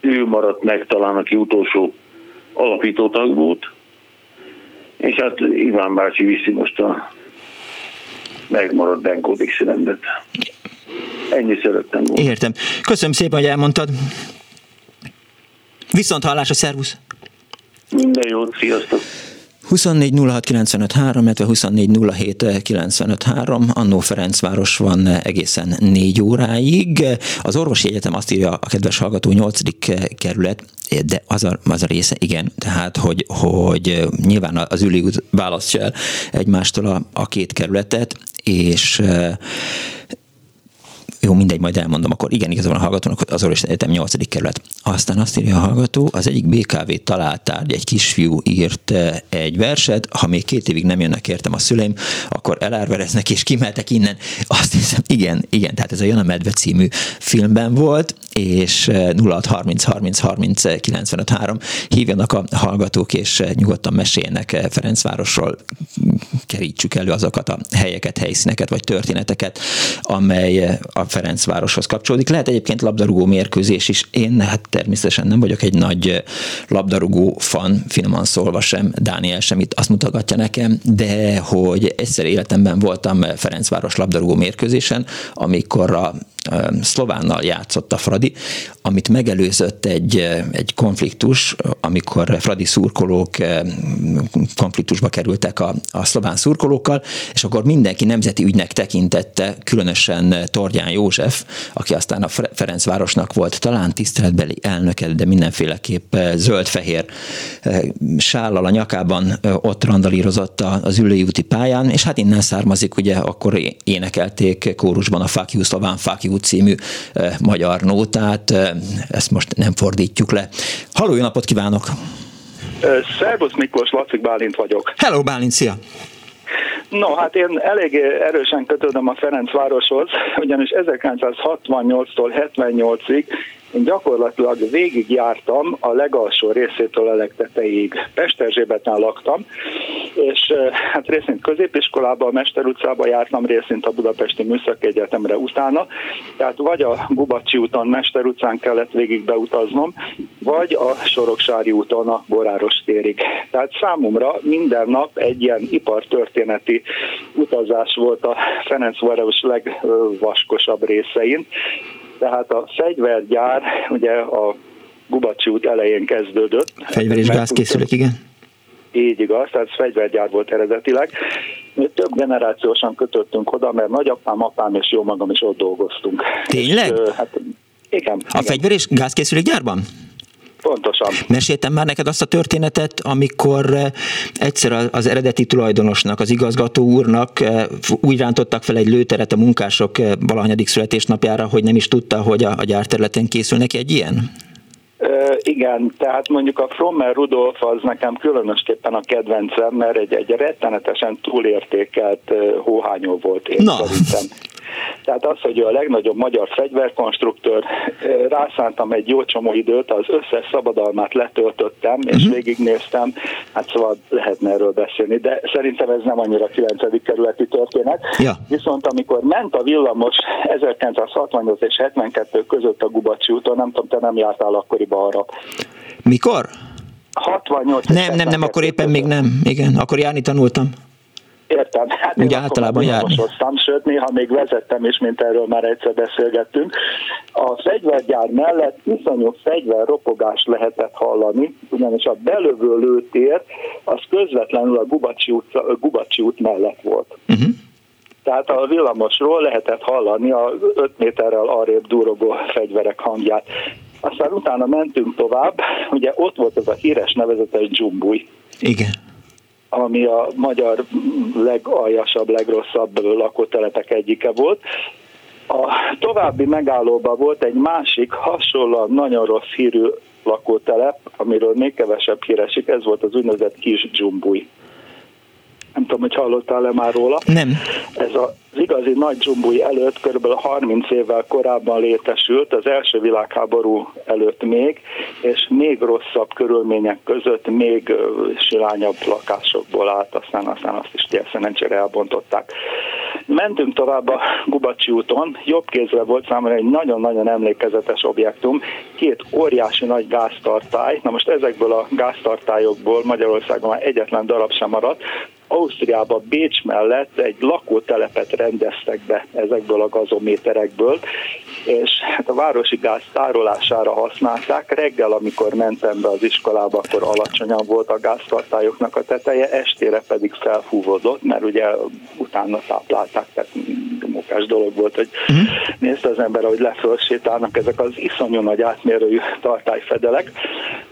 Ő maradt meg talán, aki utolsó alapítótag volt. És hát Iván bácsi viszi most a megmaradt Benko Dixielandet. Ennyi szerettem volna. Értem. Köszönöm szépen, hogy elmondtad. Viszont hallás a szervusz! Minden jót, sziasztok! 24 06 illetve 24 Annó Ferencváros van egészen négy óráig. Az orvosi egyetem azt írja a kedves hallgató 8. kerület, de az a, az a része, igen, tehát, hogy, hogy nyilván az üli választja el egymástól a, a két kerületet, és jó, mindegy, majd elmondom, akkor igen, igazából a hallgatónak az Orvosi Egyetem 8. kerület. Aztán azt írja a hallgató, az egyik BKV találtárgy, egy kisfiú írt eh, egy verset, ha még két évig nem jönnek értem a szüleim, akkor elárvereznek és kimeltek innen. Azt hiszem, igen, igen, tehát ez a Jön a Medve című filmben volt, és 0630 30 30 95 3 hívjanak a hallgatók, és eh, nyugodtan meséljenek eh, Ferencvárosról, kerítsük elő azokat a helyeket, helyszíneket vagy történeteket, amely a Ferencvároshoz kapcsolódik. Lehet egyébként labdarúgó mérkőzés is. Én hát természetesen nem vagyok egy nagy labdarúgó fan, finoman szólva sem, Dániel sem itt azt mutatja nekem, de hogy egyszer életemben voltam Ferencváros labdarúgó mérkőzésen, amikor a szlovánnal játszott a Fradi, amit megelőzött egy, egy konfliktus, amikor Fradi szurkolók konfliktusba kerültek a, a szlován szurkolókkal, és akkor mindenki nemzeti ügynek tekintette, különösen Tordján József, aki aztán a Ferencvárosnak volt talán tiszteletbeli elnöke, de mindenféleképp zöld-fehér sállal a nyakában ott randalírozott az ülői úti pályán, és hát innen származik, ugye akkor énekelték kórusban a Fuck you, szlován Fuck fiú című magyar nótát, ezt most nem fordítjuk le. Halló, jó napot kívánok! Szervusz Miklós, Laci Bálint vagyok. Hello Bálint, szia! No, hát én elég erősen kötődöm a Ferencvároshoz, ugyanis 1968-tól 78-ig én gyakorlatilag végigjártam a legalsó részétől a legtetejéig. Pesterzsébeten laktam, és hát részint középiskolában, a Mester utcában jártam, részint a Budapesti Műszaki Egyetemre utána, tehát vagy a Gubacsi úton, Mester utcán kellett végig beutaznom, vagy a Soroksári úton a Boráros térig. Tehát számomra minden nap egy ilyen ipartörténeti utazás volt a Ferencváros legvaskosabb részein, tehát a fegyvergyár ugye a Gubacsi út elején kezdődött. Fegyver és gázkészülék, igen. Így igaz, tehát ez fegyvergyár volt eredetileg. Mi több generációsan kötöttünk oda, mert nagyapám, apám és jó magam is ott dolgoztunk. Tényleg? És, hát, igen. A igen. fegyver és gázkészülék gyárban? Pontosan. Meséltem már neked azt a történetet, amikor eh, egyszer az eredeti tulajdonosnak, az igazgató úrnak eh, úgy rántottak fel egy lőteret a munkások eh, valahanyadik születésnapjára, hogy nem is tudta, hogy a, a gyárterületen készül neki egy ilyen? igen, tehát mondjuk a Frommer Rudolf az nekem különösképpen a kedvencem, mert egy, egy rettenetesen túlértékelt hóhányó volt én Na. szerintem. Tehát az, hogy a legnagyobb magyar fegyverkonstruktőr, rászántam egy jó csomó időt, az összes szabadalmát letöltöttem, és uh-huh. végignéztem, hát szóval lehetne erről beszélni, de szerintem ez nem annyira 9. kerületi történet. Ja. Viszont amikor ment a villamos 1968 és 72 között a Gubacsi úton, nem tudom, te nem jártál akkoriban arra. Mikor? 68. Nem, nem, nem, akkor éppen még nem. Igen, akkor járni tanultam. Értem. Hát Ugye általában járni. Sőt, néha még vezettem is, mint erről már egyszer beszélgettünk. A fegyvergyár mellett iszonyú fegyverropogást lehetett hallani, ugyanis a belövő lőtér az közvetlenül a Gubacsi út, Gubacsi út mellett volt. Uh-huh. Tehát a villamosról lehetett hallani a 5 méterrel arrébb durogó fegyverek hangját. Aztán utána mentünk tovább, ugye ott volt ez a híres nevezetes dzsumbuj. Igen ami a magyar legaljasabb, legrosszabb lakótelepek egyike volt. A további megállóban volt egy másik, hasonlóan nagyon rossz hírű lakótelep, amiről még kevesebb híresik, ez volt az úgynevezett Kis Dzsumbuj. Nem tudom, hogy hallottál-e már róla. Nem. Ez az igazi nagy dzsumbúj előtt, kb. 30 évvel korábban létesült, az első világháború előtt még, és még rosszabb körülmények között még silányabb lakásokból állt, aztán, aztán azt is szerencsére elbontották. Mentünk tovább a Gubacsi úton, jobb kézre volt számomra egy nagyon-nagyon emlékezetes objektum, két óriási nagy gáztartály, na most ezekből a gáztartályokból Magyarországon már egyetlen darab sem maradt, Ausztriába Bécs mellett egy lakótelepet rendeztek be ezekből a gazométerekből, és hát a városi gáz tárolására használták. Reggel, amikor mentem be az iskolába, akkor alacsonyabb volt a gáztartályoknak a teteje, estére pedig felfúvodott, mert ugye utána táplálták, tehát munkás dolog volt, hogy uh-huh. nézte az ember, hogy lefölsétálnak ezek az iszonyú nagy átmérőjű tartályfedelek.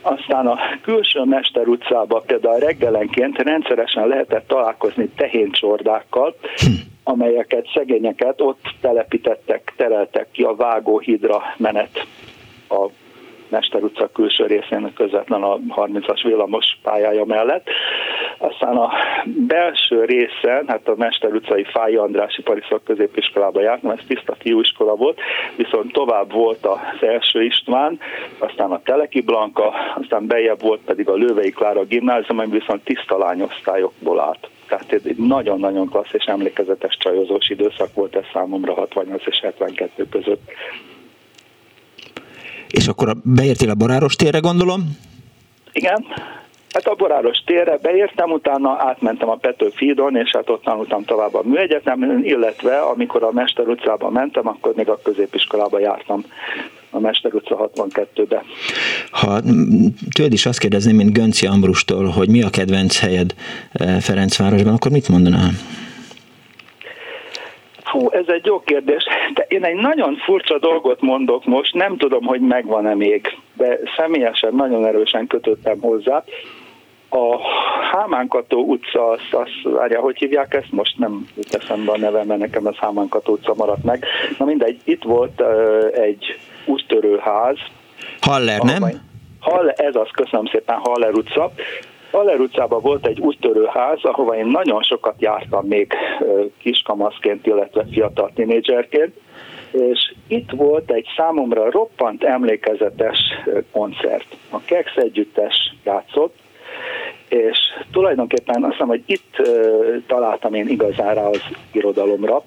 Aztán a külső Mester utcában például reggelenként rendszeresen lehetett találkozni tehéncsordákkal, amelyeket szegényeket ott telepítettek, tereltek ki a vágóhidra menet a Mester utca külső részén közvetlen a 30-as villamos pályája mellett. Aztán a belső részen, hát a Mester utcai Fáj Andrási Pariszak középiskolába jártam, ez tiszta fiúiskola volt, viszont tovább volt az első István, aztán a Teleki Blanka, aztán bejebb volt pedig a Lővei Klára gimnázium, ami viszont tiszta lányosztályokból állt. Tehát egy nagyon-nagyon klassz és emlékezetes csajozós időszak volt ez számomra 68 és 72 között. És akkor beértél a Boráros térre, gondolom? Igen. Hát a Boráros térre beértem, utána átmentem a Petőfi hídon, és hát ott tanultam tovább a műegyetemen, illetve amikor a Mester utcába mentem, akkor még a középiskolába jártam a Mester utca 62-be. Ha tőled is azt kérdezném, mint Gönci Ambrustól, hogy mi a kedvenc helyed eh, Ferencvárosban, akkor mit mondanál? Hú, ez egy jó kérdés. De én egy nagyon furcsa dolgot mondok most, nem tudom, hogy megvan-e még, de személyesen nagyon erősen kötöttem hozzá. A Hámánkató utca, azt, azt várja, hogy hívják ezt? Most nem jut eszembe a neve, mert nekem az Hámánkató utca maradt meg. Na mindegy, itt volt uh, egy úttörőház. Haller, nem? Haller, ez az, köszönöm szépen, Haller utca. Haller utcában volt egy úttörőház, ahova én nagyon sokat jártam még kiskamaszként, illetve fiatal tinédzserként, és itt volt egy számomra roppant emlékezetes koncert. A Kex együttes játszott, és tulajdonképpen azt hiszem, hogy itt találtam én igazán rá az irodalomra,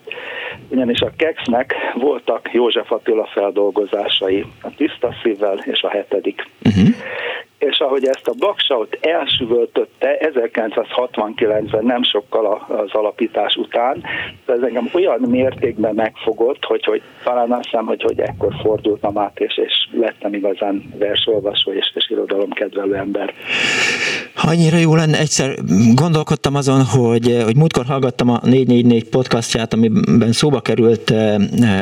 ugyanis a Kexnek voltak József Attila feldolgozásai, a Tiszta Szívvel és a hetedik. Uh-huh és ahogy ezt a Baksaut elsüvöltötte 1969-ben, nem sokkal az alapítás után, ez engem olyan mértékben megfogott, hogy, hogy talán azt hiszem, hogy, hogy ekkor fordultam át, és, és lettem igazán versolvasó és, és irodalomkedvelő ember. Annyira jó lenne, egyszer gondolkodtam azon, hogy, hogy múltkor hallgattam a 444 podcastját, amiben szóba került eh,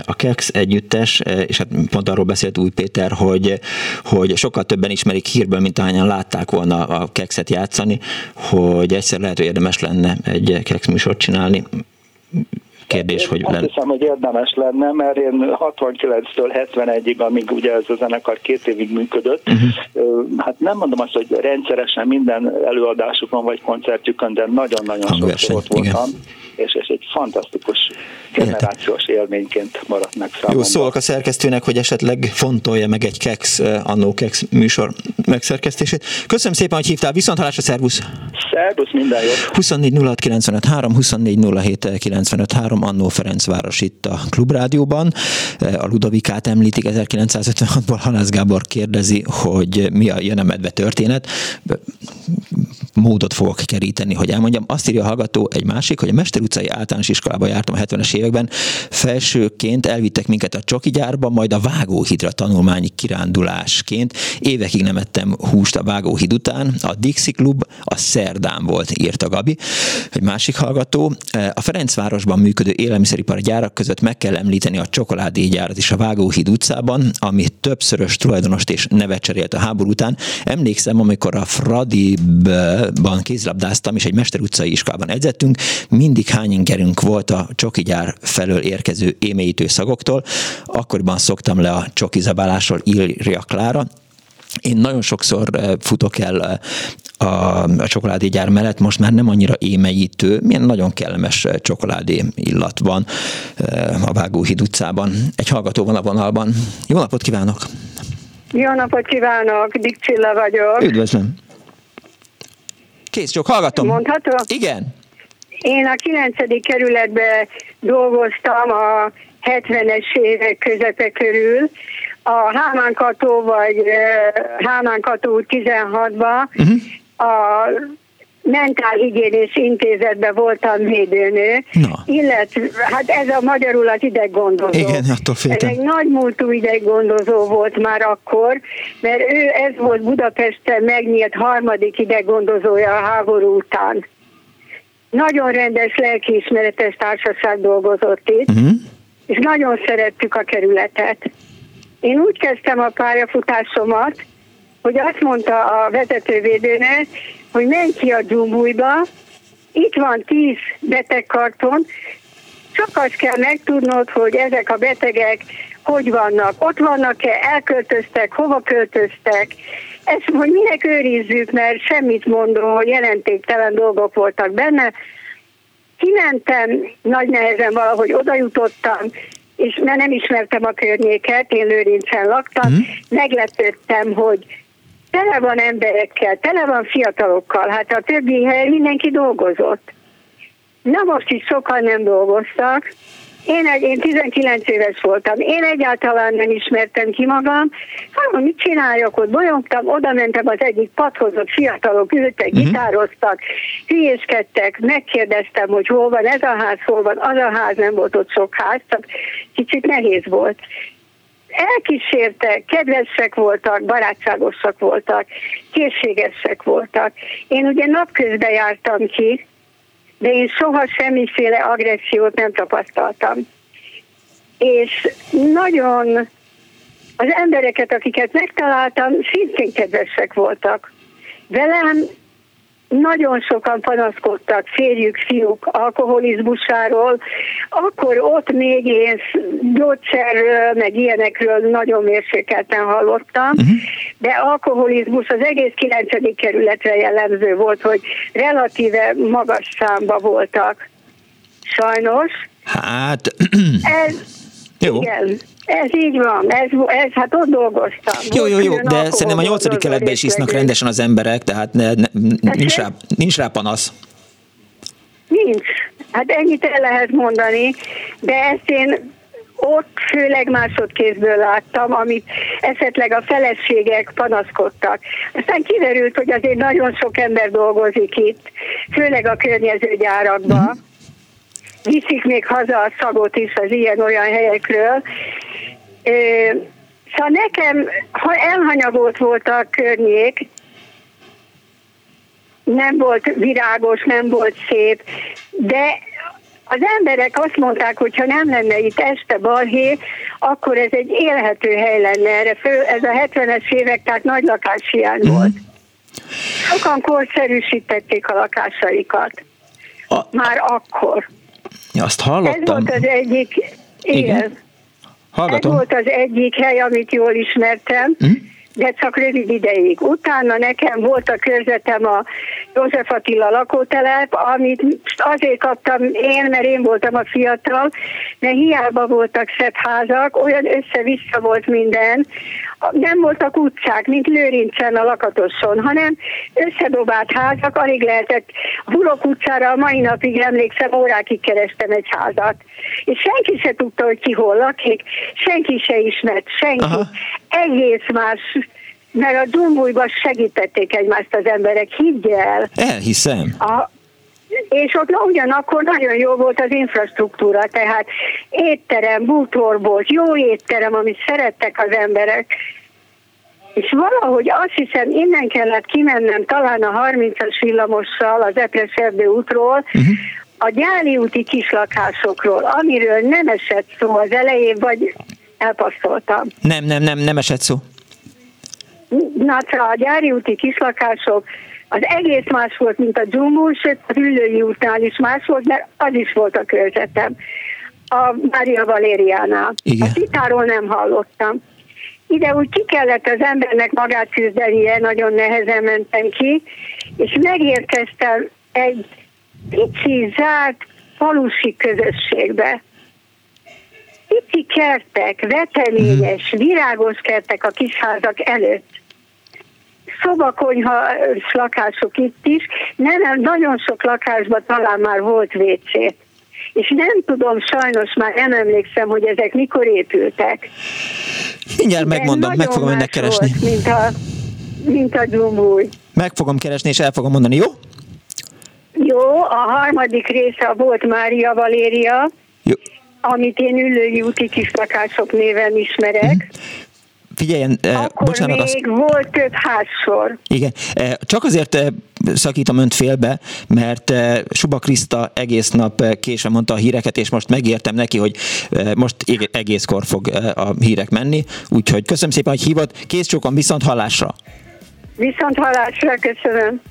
a Kex együttes, eh, és hát pont arról beszélt Új Péter, hogy, hogy sokkal többen ismerik hírből, mint ahányan látták volna a Kexet játszani, hogy egyszer lehet, hogy érdemes lenne egy Kex műsort csinálni kérdés, hogy... Azt hiszem, hogy érdemes lenne, mert én 69-től 71-ig, amíg ugye ez a zenekar két évig működött, uh-huh. hát nem mondom azt, hogy rendszeresen minden előadásukon vagy koncertjükön, de nagyon-nagyon sokszor ott voltam. Igen és ez egy fantasztikus generációs élményként maradt meg számomra. Jó, szólok a szerkesztőnek, hogy esetleg fontolja meg egy Kex, eh, annó Kex műsor megszerkesztését. Köszönöm szépen, hogy hívtál, viszont hallásra, szervusz! Szervusz, minden jót! 24 06 95 3, 24 07 95 3, Annó Ferencváros itt a Klubrádióban. Eh, a Ludovikát említik, 1956-ból Halász Gábor kérdezi, hogy mi a Jönemedve történet. Módot fogok keríteni, hogy elmondjam. Azt írja a hallgató egy másik, hogy a Mester utcai általános iskolába jártam a 70-es években. Felsőként elvittek minket a csoki gyárba, majd a Vágóhidra tanulmányi kirándulásként. Évekig nem ettem húst a Vágóhíd után. A Dixi Klub a szerdán volt, írta Gabi. Egy másik hallgató. A Ferencvárosban működő élelmiszeripari gyárak között meg kell említeni a csokoládégyárat is a Vágóhíd utcában, ami többszörös tulajdonost és nevet cserélt a háború után. Emlékszem, amikor a Fradiban kézlabdáztam, és egy Mester utcai iskolában edzettünk, mindig hány ingerünk volt a csokigyár felől érkező émélyítő szagoktól, akkoriban szoktam le a csokizabálásról, írja Klára, én nagyon sokszor eh, futok el eh, a, a csokoládégyár mellett, most már nem annyira émeítő, milyen nagyon kellemes eh, csokoládé illat van a Vágóhíd utcában. Egy hallgató van a vonalban. Jó napot kívánok! Jó napot kívánok, Dik Csilla vagyok. Üdvözlöm! Kész, csak hallgatom. Mondhatom? Igen. Én a 9. kerületben dolgoztam a 70-es évek közepe körül, a Hámánkató vagy Hámánkató 16-ba, uh-huh. a mentálhigiénés intézetben voltam védőnő, Na. illetve, hát ez a magyarul az ideggondozó. Igen, attól féltem. Ez egy nagy múltú ideggondozó volt már akkor, mert ő ez volt Budapesten megnyílt harmadik ideggondozója a háború után. Nagyon rendes lelkiismeretes társaság dolgozott itt, Uh-huh. és nagyon szerettük a kerületet. Én úgy kezdtem a pályafutásomat, hogy azt mondta a vezetővédőnek, hogy menj ki a dzsumbújba, itt van tíz betegkarton, csak azt kell megtudnod, hogy ezek a betegek hogy vannak, ott vannak-e, elköltöztek, hova költöztek. Ezt, hogy minek őrizzük, mert semmit mondom, hogy jelentéktelen dolgok voltak benne. Kimentem, nagy nehezen valahogy oda jutottam, és mert nem ismertem a környéket, én Lőrincen laktam, Mhm. meglepődtem, hogy tele van emberekkel, tele van fiatalokkal, hát a többi hely mindenki dolgozott. Na most is sokan nem dolgoztak. Én, egy, én 19 éves voltam, én egyáltalán nem ismertem ki magam. Szóval mit csináljak ott? Bolyongtam, oda mentem az egyik padhoz, ott fiatalok ültek, Mhm. gitároztak, hülyéskedtek, megkérdeztem, hogy hol van ez a ház, hol van az a ház, nem volt ott sok ház, csak kicsit nehéz volt elkísértek, kedvesek voltak, barátságosak voltak, készségesek voltak. Én ugye napközben jártam ki, de én soha semmiféle agressziót nem tapasztaltam. És nagyon az embereket, akiket megtaláltam, szintén kedvesek voltak. Velem nagyon sokan panaszkodtak férjük, fiúk alkoholizmusáról, akkor ott még én gyógyszerről, meg ilyenekről nagyon mérsékelten hallottam, uh-huh. de alkoholizmus az egész 9. kerületre jellemző volt, hogy relatíve magas számba voltak. Sajnos. Hát, Ez, jó. igen, ez így van, ez, ez hát ott dolgoztam. Jó, jó, jó, de szerintem a nyolcadik keletben is isznak rendesen az emberek, tehát ne, ne, nincs, rá, nincs rá panasz. Nincs. Hát ennyit el lehet mondani, de ezt én ott főleg másodkézből láttam, amit esetleg a feleségek panaszkodtak. Aztán kiderült, hogy azért nagyon sok ember dolgozik itt, főleg a környező gyárakban. Viszik még haza a szagot is az ilyen-olyan helyekről. Szóval nekem, ha elhanyagolt volt a környék, nem volt virágos, nem volt szép, de az emberek azt mondták, hogy ha nem lenne itt este balhé, akkor ez egy élhető hely lenne erre. Föl, ez a 70-es évek, tehát nagy lakáshiány volt. Sokan korszerűsítették a lakásaikat. A, Már akkor. Azt Ez hallottam. volt az egyik, igen. Igen. Ez Hallgatom. volt az egyik hely, amit jól ismertem, Hm? De csak rövid ideig. Utána nekem volt a körzetem a József Attila lakótelep, amit azért kaptam én, mert én voltam a fiatal, de hiába voltak szebb házak, olyan össze-vissza volt minden, nem voltak utcák, mint Lőrincen a Lakatoson, hanem összedobált házak, alig lehetett Burok utcára a mai napig emlékszem, órákig kerestem egy házat. És senki se tudta, hogy ki hol lakik, senki se ismert, senki. Aha. Egész más, mert a Dumbújban segítették egymást az emberek, higgy el. Elhiszem. A, és ott ugyanakkor nagyon jó volt az infrastruktúra, tehát étterem, bútorbolt, jó étterem, amit szerettek az emberek. És valahogy azt hiszem, innen kellett kimennem talán a 30-as villamossal az Epres Erdő útról, uh-huh. a Gyáli úti kislakásokról, amiről nem esett szó az elején, vagy elpasszoltam. Nem, nem, nem, nem esett szó. Szóval a gyári úti kislakások az egész más volt, mint a dzsumbú, sőt az ülői útnál is más volt, mert az is volt a körzetem. A Mária Valériánál. Igen. A citáról nem hallottam. Ide úgy ki kellett az embernek magát küzdenie, nagyon nehezen mentem ki, és megérkeztem egy pici, zárt falusi közösségbe. Pici kertek, veteményes, virágos kertek a kisházak előtt szobakonyha lakások itt is, nem, nagyon sok lakásban talán már volt WC. És nem tudom, sajnos már nem emlékszem, hogy ezek mikor épültek. Mindjárt megmondom, meg fogom önnek keresni. Volt, mint a, mint a dzsumbúj. Meg fogom keresni, és el fogom mondani, jó? Jó, a harmadik része volt Mária Valéria, Jó. amit én ülői úti kislakások néven ismerek. Mhm. Figyeljen, eh, Akkor bocsánat. még az... volt több házsor. Igen, eh, csak azért eh, szakítom önt félbe, mert Suba Kriszta egész nap késve mondta a híreket, és most megértem neki, hogy most egészkor fog a hírek menni, úgyhogy köszönöm szépen, hogy hívott. Kész csókon, viszont hallásra! Viszont hallásra, köszönöm!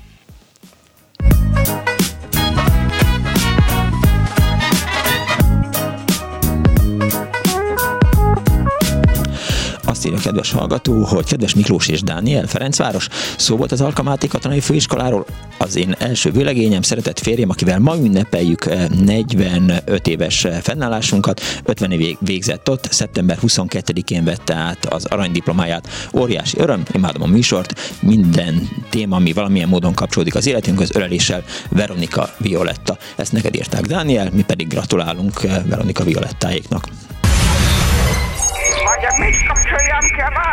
Azt írja kedves hallgató, hogy kedves Miklós és Dániel, Ferencváros, szó volt az Alkamáti Katonai Főiskoláról. Az én első vőlegényem, szeretett férjem, akivel ma ünnepeljük 45 eh, éves eh, fennállásunkat, 50 év végzett ott, szeptember 22-én vette át az aranydiplomáját. Óriási öröm, imádom a műsort, minden téma, ami valamilyen módon kapcsolódik az életünkhöz, öleléssel Veronika Violetta. Ezt neked írták, Dániel, mi pedig gratulálunk eh, Veronika Violettáéknak.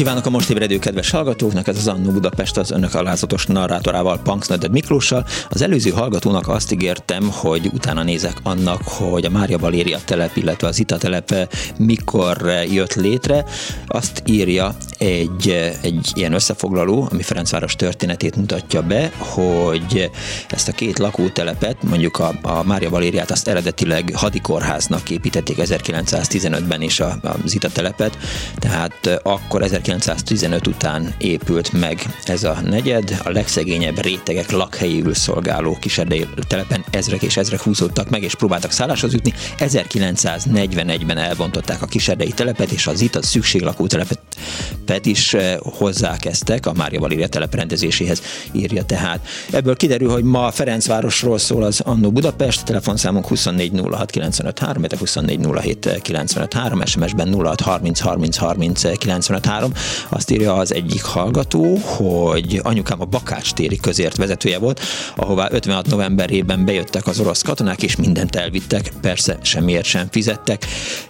Kívánok a most ébredő kedves hallgatóknak, ez az Annó Budapest az önök alázatos narrátorával, Punks Neded Miklóssal. Az előző hallgatónak azt ígértem, hogy utána nézek annak, hogy a Mária Valéria telep, illetve az Ita telep mikor jött létre. Azt írja egy, egy ilyen összefoglaló, ami Ferencváros történetét mutatja be, hogy ezt a két lakótelepet, mondjuk a, a Mária Valériát azt eredetileg hadikorháznak építették 1915-ben is a, a Zita telepet, tehát akkor 1915 után épült meg ez a negyed, a legszegényebb rétegek lakhelyéül szolgáló kiserdei telepen ezrek és ezrek húzódtak meg, és próbáltak szálláshoz jutni. 1941-ben elbontották a kiserdei telepet, és az itt a szükséglakó telepet is eh, hozzákezdtek a Mária Valéria teleprendezéséhez, írja tehát. Ebből kiderül, hogy ma Ferencvárosról szól az Annó Budapest, telefonszámunk 2406953, 2407953, SMS-ben 06303030 3. Azt írja az egyik hallgató, hogy anyukám a Bakács téri közért vezetője volt, ahová 56 novemberében bejöttek az orosz katonák, és mindent elvittek, persze semmiért sem fizettek.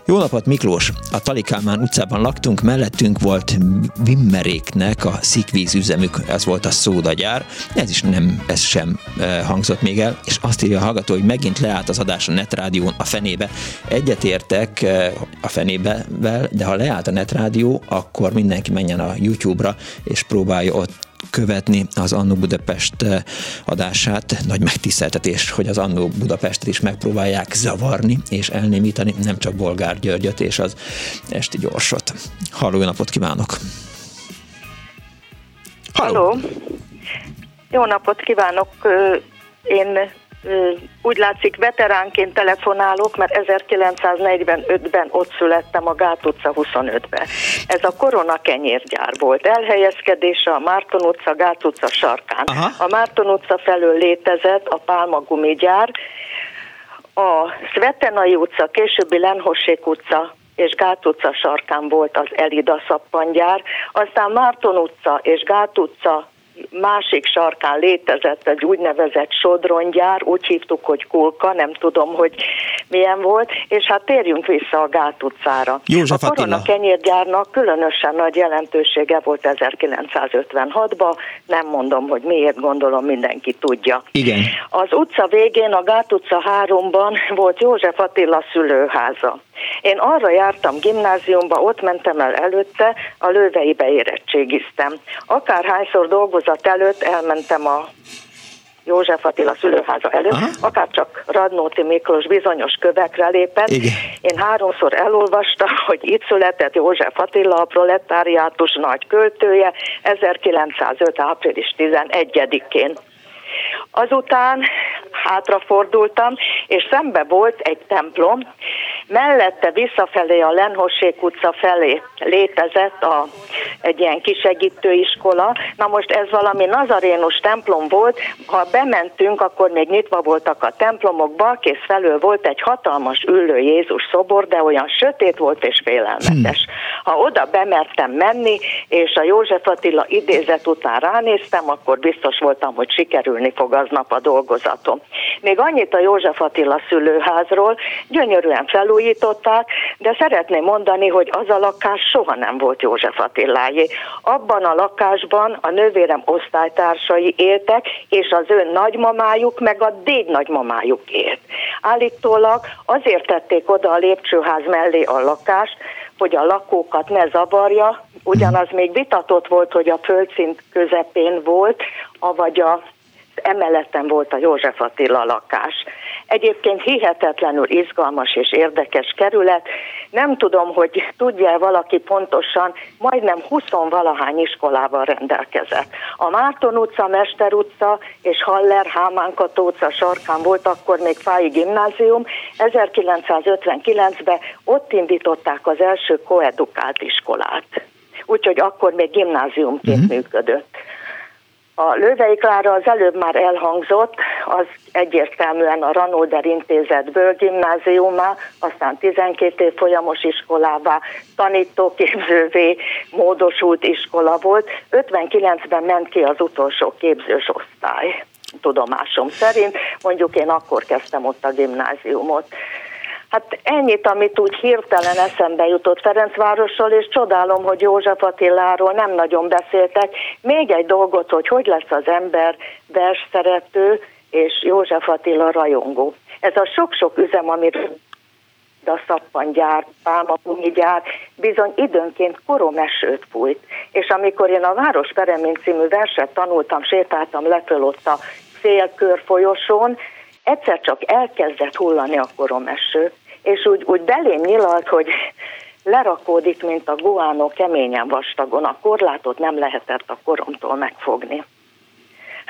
Jó napot Miklós! A Talikámán utcában laktunk, mellettünk volt Vimmeréknek a szikvíz üzemük, ez volt a szódagyár, ez is nem, ez sem e, hangzott még el, és azt írja a hallgató, hogy megint leállt az adás a netrádión a fenébe. Egyetértek e, a fenébe, de ha leállt a netrádió, akkor mindenki menjen a YouTube-ra, és próbálja ott követni az Annó Budapest eh, adását. Nagy megtiszteltetés, hogy az Annó Budapestet is megpróbálják zavarni és elnémítani, nem csak Bolgár Györgyöt és az Esti Gyorsot. Halló, jó napot kívánok! Halló! Halló. Jó napot kívánok! Én úgy látszik veteránként telefonálok, mert 1945-ben ott születtem a Gát utca 25-ben. Ez a Korona kenyérgyár volt. Elhelyezkedése a Márton utca, Gát utca sarkán. Aha. A Márton utca felől létezett a Pálmagumi gyár, a Szvetenai utca, későbbi Lenhossék utca és Gát utca sarkán volt az Elida szappangyár, aztán Márton utca és Gát utca másik sarkán létezett egy úgynevezett sodrongyár, úgy hívtuk, hogy Kulka, nem tudom, hogy milyen volt, és hát térjünk vissza a Gát utcára. József a Korona kenyérgyárnak különösen nagy jelentősége volt 1956-ban, nem mondom, hogy miért gondolom, mindenki tudja. Igen. Az utca végén, a Gát utca 3-ban volt József Attila szülőháza. Én arra jártam gimnáziumba, ott mentem el előtte, a lőveibe érettségiztem. Akárhányszor dolgozat előtt elmentem a József Attila szülőháza előtt, Aha. akár csak Radnóti Miklós bizonyos kövekre lépett. Igen. Én háromszor elolvastam, hogy itt született József Attila, a proletáriátus nagy költője, 1905. április 11-én. Azután hátrafordultam, és szembe volt egy templom, mellette visszafelé a Lenhossék utca felé létezett a egy ilyen kisegítő iskola. Na most ez valami nazarénus templom volt, ha bementünk, akkor még nyitva voltak a templomok, balkész felől volt egy hatalmas ülő Jézus szobor, de olyan sötét volt és félelmetes. Ha oda bemertem menni, és a József Attila idézet után ránéztem, akkor biztos voltam, hogy sikerülni fog aznap a dolgozatom. Még annyit a József Attila szülőházról, gyönyörűen felújították, de szeretném mondani, hogy az a lakás soha nem volt József Attilájé. Abban a lakásban a nővérem osztálytársai éltek, és az ő nagymamájuk meg a déd nagymamájuk élt. Állítólag azért tették oda a lépcsőház mellé a lakást, hogy a lakókat ne zavarja, ugyanaz még vitatott volt, hogy a földszint közepén volt, avagy a emeleten volt a József Attila lakás. Egyébként hihetetlenül izgalmas és érdekes kerület. Nem tudom, hogy tudja valaki pontosan, majdnem 20 valahány iskolával rendelkezett. A Márton utca, Mester utca és Haller Hámánkat utca sarkán volt akkor még Fái gimnázium. 1959-ben ott indították az első koedukált iskolát. Úgyhogy akkor még gimnáziumként uh-huh. működött. A Lővei Klára az előbb már elhangzott, az egyértelműen a Ranolder intézetből gimnáziumá, aztán 12 év folyamos iskolává, tanítóképzővé módosult iskola volt. 59-ben ment ki az utolsó képzős osztály tudomásom szerint, mondjuk én akkor kezdtem ott a gimnáziumot. Hát ennyit, amit úgy hirtelen eszembe jutott Ferencvárosról, és csodálom, hogy József Attiláról nem nagyon beszéltek. Még egy dolgot, hogy hogy lesz az ember versszerető és József Attila rajongó. Ez a sok-sok üzem, amiről a szappangyár, pálmapunyigyár bizony időnként koromesőt fújt. És amikor én a Város Peremén című verset tanultam, sétáltam lefelé ott a szélkör folyosón, egyszer csak elkezdett hullani a koromeső, és úgy, úgy belém nyilalt, hogy lerakódik, mint a guánó keményen vastagon, a korlátot nem lehetett a koromtól megfogni.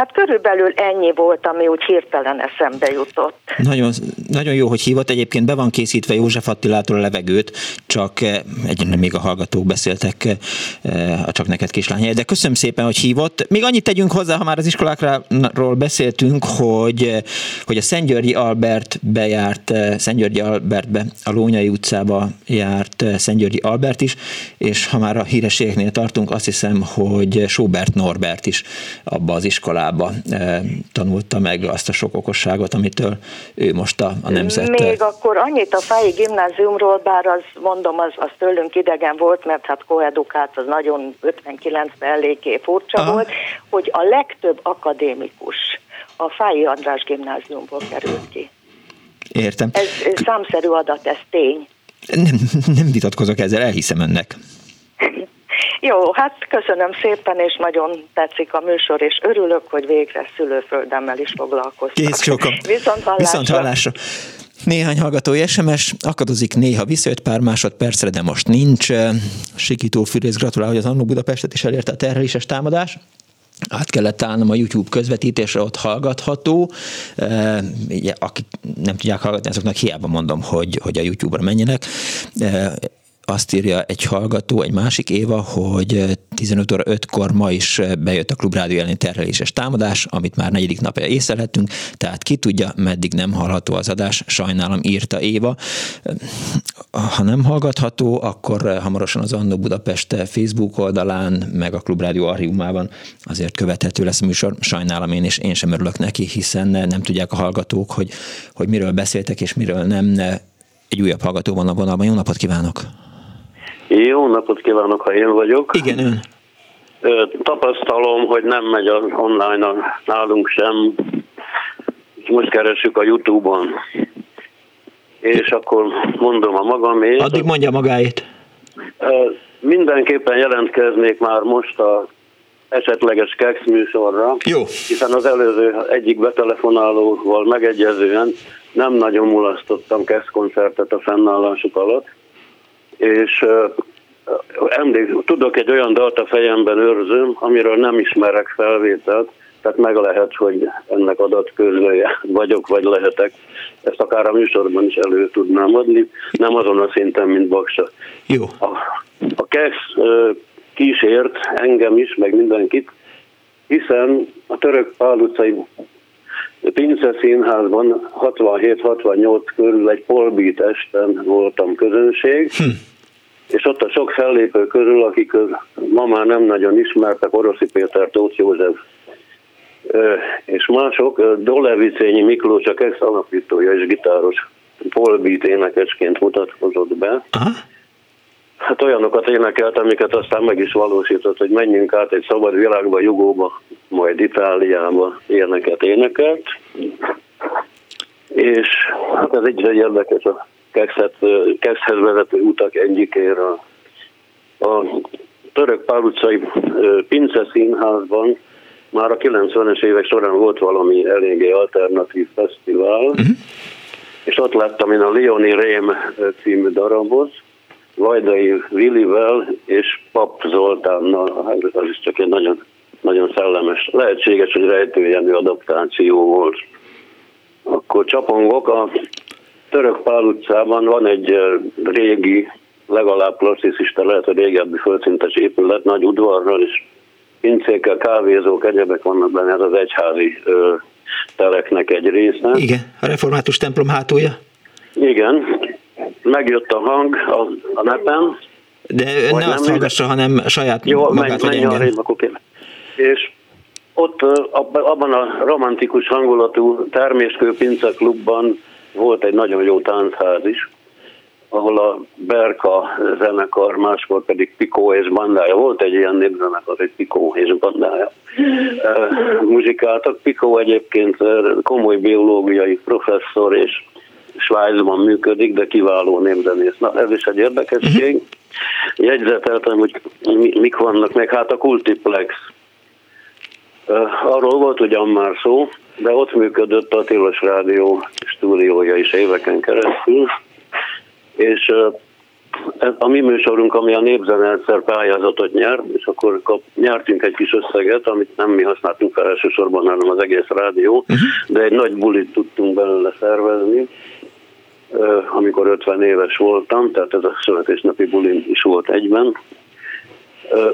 Hát körülbelül ennyi volt, ami úgy hirtelen eszembe jutott. Nagyon, nagyon jó, hogy hívott. Egyébként be van készítve József Attilától a levegőt, csak eh, egyre még a hallgatók beszéltek eh, a csak neked kislány. De köszönöm szépen, hogy hívott. Még annyit tegyünk hozzá, ha már az iskolákról beszéltünk, hogy, eh, hogy a Szentgyörgyi Albert bejárt, Szentgyörgyi Albertbe, a Lónyai utcába járt Szentgyörgyi Albert is, és ha már a hírességeknél tartunk, azt hiszem, hogy Sobert Norbert is abba az iskolába iskolába eh, tanulta meg azt a sok okosságot, amitől ő most a, a nemzet... Még akkor annyit a Fái gimnáziumról, bár az mondom, az, az tőlünk idegen volt, mert hát koedukált az nagyon 59-ben eléggé furcsa Aha. volt, hogy a legtöbb akadémikus a Fái András gimnáziumból került ki. Értem. Ez, ez számszerű adat, ez tény. Nem, nem vitatkozok ezzel, elhiszem önnek. Jó, hát köszönöm szépen, és nagyon tetszik a műsor, és örülök, hogy végre szülőföldemmel is foglalkoztam. Kész sokan. Viszont hallásra. Viszont hallásra. Néhány hallgatói SMS, akadozik néha visszajött pár másodpercre, de most nincs. Sikító Fűrész gratulál, hogy az Annó Budapestet is elérte a terheléses támadás át kellett állnom a YouTube közvetítésre, ott hallgatható. E, akik nem tudják hallgatni, azoknak hiába mondom, hogy, hogy a YouTube-ra menjenek. E, azt írja egy hallgató, egy másik Éva, hogy 15 óra 5-kor ma is bejött a Klubrádió elleni terheléses támadás, amit már negyedik napja észlelhettünk, tehát ki tudja, meddig nem hallható az adás, sajnálom, írta Éva. Ha nem hallgatható, akkor hamarosan az Annó Budapest Facebook oldalán, meg a Klubrádió archívumában azért követhető lesz a műsor. Sajnálom én, és én sem örülök neki, hiszen nem tudják a hallgatók, hogy, hogy miről beszéltek, és miről nem. Egy újabb hallgató van a vonalban. Jó napot kívánok! Jó napot kívánok, ha én vagyok. Igen, ön. Tapasztalom, hogy nem megy az online nálunk sem. Most keresünk a Youtube-on. És akkor mondom a magamét. Addig mondja magáét. Mindenképpen jelentkeznék már most a esetleges kex műsorra. Jó. Hiszen az előző egyik betelefonálóval megegyezően nem nagyon mulasztottam kex koncertet a fennállásuk alatt és emlék, tudok egy olyan dalt a fejemben őrzöm, amiről nem ismerek felvételt, tehát meg lehet, hogy ennek adatközlője vagyok, vagy lehetek. Ezt akár a műsorban is elő tudnám adni, nem azon a szinten, mint Baksa. Jó. A, a KEX kísért engem is, meg mindenkit, hiszen a török Pál utcai Pince Színházban 67-68 körül egy polbít esten voltam közönség, hm. és ott a sok fellépő közül, akik ma már nem nagyon ismertek, Oroszi Péter, Tóth József, és mások, Dolevicényi Miklós, a ex alapítója és gitáros polbít énekesként mutatkozott be. Aha. Hát olyanokat énekelt, amiket aztán meg is valósított, hogy menjünk át egy szabad világba, Jugóba, majd Itáliába, ilyeneket énekelt. És hát ez egy érdekes a Kexhez vezető utak egyikéről. A török Pál utcai Pince színházban már a 90-es évek során volt valami eléggé alternatív fesztivál, uh-huh. és ott láttam én a Leoni Rém című darabot, Vajdai Willivel és Pap Zoltánnal, hát az is csak egy nagyon, nagyon szellemes, lehetséges, hogy rejtőjenű adaptáció volt. Akkor csapongok, a Török Pál utcában van egy régi, legalább klasszicista, lehet a régebbi földszintes épület, nagy udvarral, és pincékkel, kávézók, egyebek vannak benne, ez az egyházi ö, teleknek egy része. Igen, a református templom hátulja. Igen, megjött a hang a, a nepen. De ne azt hallgassa, hanem saját Jó, magát, menj, arrébb, akkor És ott abban a romantikus hangulatú terméskő pince klubban volt egy nagyon jó táncház is, ahol a Berka zenekar, máskor pedig Pikó és bandája, volt egy ilyen népzenekar, egy Pikó és bandája muzsikáltak. Pikó egyébként komoly biológiai professzor és Svájcban működik, de kiváló népzenész. Na, ez is egy érdekesség. Uh-huh. Jegyzeteltem, hogy mik vannak meg. Hát a Kultiplex. Arról volt ugyan már szó, de ott működött a Tilos Rádió stúdiója is éveken keresztül, és a mi műsorunk, ami a népzene egyszer pályázatot nyer, és akkor kap, nyertünk egy kis összeget, amit nem mi használtunk fel elsősorban, hanem az egész rádió, uh-huh. de egy nagy bulit tudtunk belőle szervezni, amikor 50 éves voltam, tehát ez a születésnapi bulim is volt egyben.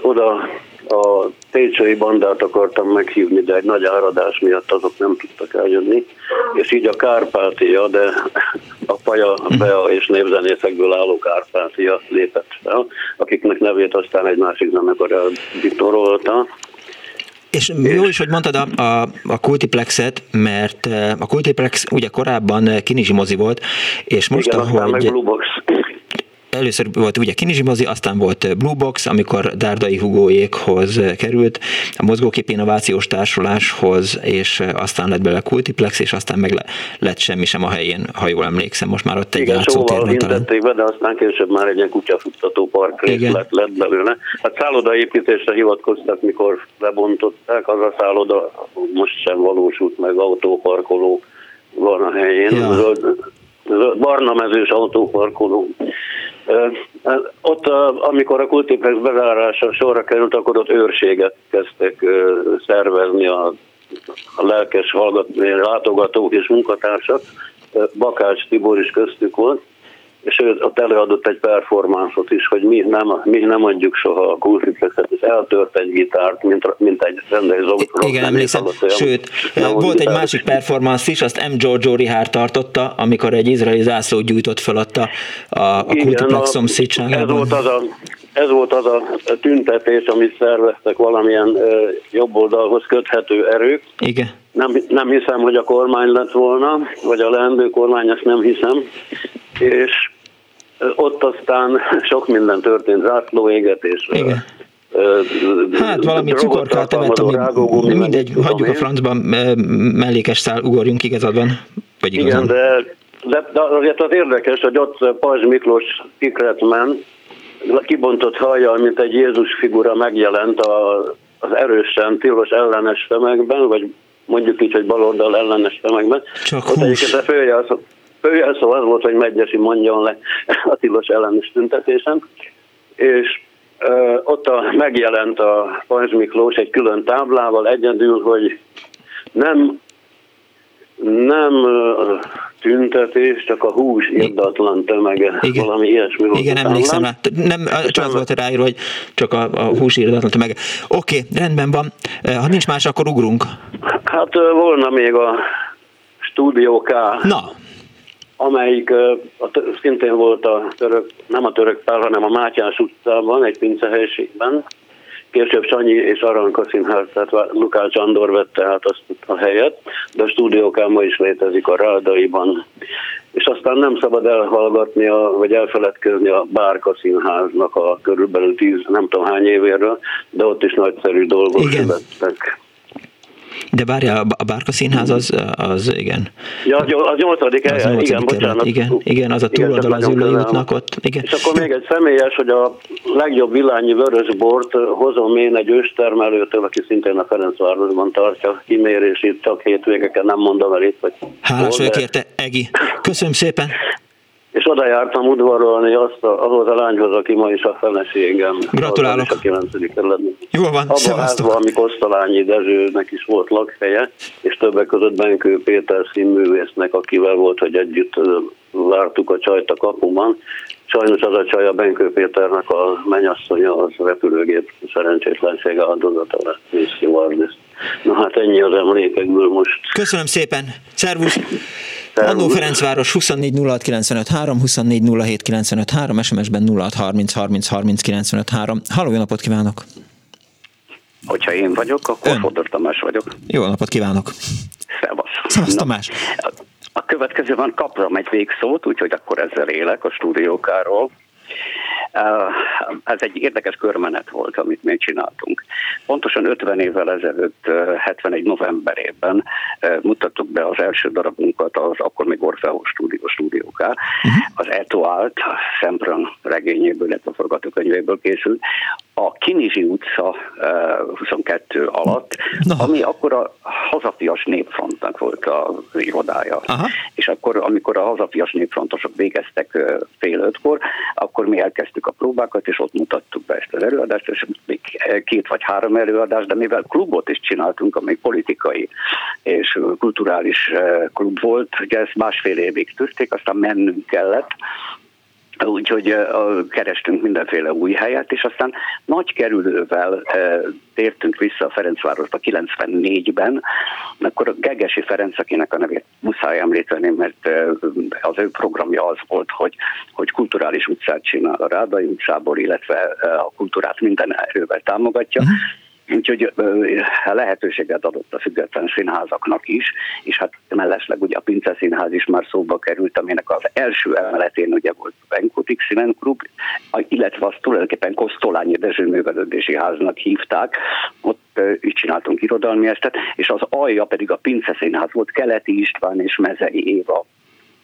Oda a Pécsei bandát akartam meghívni, de egy nagy áradás miatt azok nem tudtak eljönni, és így a Kárpátia, de a Paja, Bea és népzenészekből álló Kárpátia lépett fel, akiknek nevét aztán egy másik zenekar elditorolta. És jó is, hogy mondtad a, a, a Kultiplexet, mert a Kultiplex ugye korábban Kinizsi mozi volt, és most, Igen, ahogy... Meg Blue Box először volt ugye Kinizsi mozi, aztán volt Blue Box, amikor Dárdai Hugóékhoz került, a Mozgókép Innovációs Társuláshoz, és aztán lett belőle Kultiplex, és aztán meg lett semmi sem a helyén, ha jól emlékszem, most már ott egy Igen, szóval talán. be, de aztán később már egy ilyen kutyafuttató park lett, lett belőle. Hát szállodaépítésre hivatkoztak, mikor lebontották, az a szálloda most sem valósult meg, autóparkoló van a helyén. Ja. Barna mezős autóparkoló ott, amikor a kultiplex bezárása sorra került, akkor ott őrséget kezdtek szervezni a, a lelkes hallgató, látogatók és munkatársak. Bakács Tibor is köztük volt, és ő ott előadott egy performánszot is, hogy mi nem, mi nem adjuk soha a kultiplexet, és eltört egy gitárt, mint, mint egy rendes rock Igen, emlékszem, sőt, volt egy másik performance is, azt M. Giorgio Rihár tartotta, amikor egy izraeli zászlót gyújtott felatta a, a kultiplex szomszédságában. Ez volt az a ez volt az a tüntetés, amit szerveztek valamilyen ö, jobb oldalhoz köthető erők. Igen. Nem, nem hiszem, hogy a kormány lett volna, vagy a leendő kormány, ezt nem hiszem. És ott aztán sok minden történt, zászlóégetés. Igen. Hát valami cukorkát evett, ami mindegy, hagyjuk a francban, mellékes szál, ugorjunk igazadban. Vagy igazán. Igen, de, de, de azért az érdekes, hogy ott Pajzs Miklós Secretman kibontott hajjal, mint egy Jézus figura megjelent a, az erősen tilos ellenes tömegben, vagy mondjuk így, hogy baloldal ellenes tömegben. Csak Ott egyébként a főjelszó, főjelszó az volt, hogy Megyesi mondjon le a tilos ellenes tüntetésen, és ö, ott a, megjelent a Pajzs Miklós egy külön táblával egyedül, hogy nem nem tüntetés, csak a hús irdatlan tömege, Igen. valami ilyesmi volt. Igen, emlékszem rá. Nem, csak az volt ráírva, hogy csak a, a hús irdatlan tömege. Oké, rendben van. Ha nincs más, akkor ugrunk. Hát volna még a Stúdió K. Na, amelyik szintén volt a török, nem a török pár, hanem a Mátyás utcában, egy pincehelyiségben. Később Sanyi és Aranka színház, tehát Lukács Andor vette át azt a helyet, de a stúdiókán ma is létezik a Rádaiban. És aztán nem szabad elhallgatni, a, vagy elfeledkezni a Bárka színháznak a körülbelül tíz, nem tudom hány évéről, de ott is nagyszerű dolgok születtek. De várja, a Bárka Színház az, az igen. Ja, a nyolcadik Az nyolcadik igen, bocsánat. igen, igen, az a túloldal az nagyon ülői közel van. útnak ott. Igen. És akkor még egy személyes, hogy a legjobb villányi vörösbort hozom én egy őstermelőtől, aki szintén a Ferencvárosban tartja kimérését, csak hétvégeken nem mondom el itt, hogy Hálás vagyok érte, Egi. Köszönöm szépen. És oda jártam udvarolni azt a, ahhoz a lányhoz, aki ma is a feleségem. Gratulálok. A 9. kerületben. Jól van, Abban a házban, ami Kosztolányi Dezsőnek is volt lakhelye, és többek között Benkő Péter színművésznek, akivel volt, hogy együtt vártuk a csajt a kapuban. Sajnos az a csaj a Benkő Péternek a mennyasszonya, az repülőgép szerencsétlensége áldozata lett, stewardess. Na hát ennyi az emlékekből most. Köszönöm szépen. Szervusz. Annó Ferencváros 24 06 95 3, 24 07 95 3, SMS-ben 06 30 30 30 95 3. Halló, jó napot kívánok! Hogyha én vagyok, akkor Ön. Fodor Tamás vagyok. Jó napot kívánok! Szevasz. Szevasz, Tamás! A következőben kaptam egy végszót, úgyhogy akkor ezzel élek a stúdiókáról. Uh, Ez egy érdekes körmenet volt, amit mi csináltunk. Pontosan 50 évvel ezelőtt, uh, 71 novemberében uh, mutattuk be az első darabunkat, az akkor még Orfeus stúdió stúdióká. Az Etoált, Szempran regényéből, illetve a forgatókönyvéből készült. A Kinizsi utca uh, 22 alatt, ami akkor a hazafias népfrontnak volt az irodája. Aha. És akkor, amikor a hazafias népfrontosok végeztek ö, fél ötkor, akkor mi elkezdtük a próbákat, és ott mutattuk be ezt az előadást, és még két vagy három előadást, de mivel klubot is csináltunk, ami politikai és kulturális klub volt, ugye ezt másfél évig tűzték, aztán mennünk kellett, Úgyhogy kerestünk mindenféle új helyet, és aztán nagy kerülővel tértünk vissza a Ferencvárosba 94-ben, akkor a Gegesi Ferenc, akinek a nevét muszáj említeni, mert az ő programja az volt, hogy, hogy kulturális utcát csinál a Rádai utcából, illetve a kultúrát minden erővel támogatja. Úgyhogy lehetőséget adott a független színházaknak is, és hát mellesleg ugye a Pince Színház is már szóba került, aminek az első emeletén ugye volt Benkotik Színenklub, illetve azt tulajdonképpen Kosztolányi Dezső Művelődési Háznak hívták, ott is csináltunk irodalmi estet, és az alja pedig a Pince Színház volt, Keleti István és Mezei Éva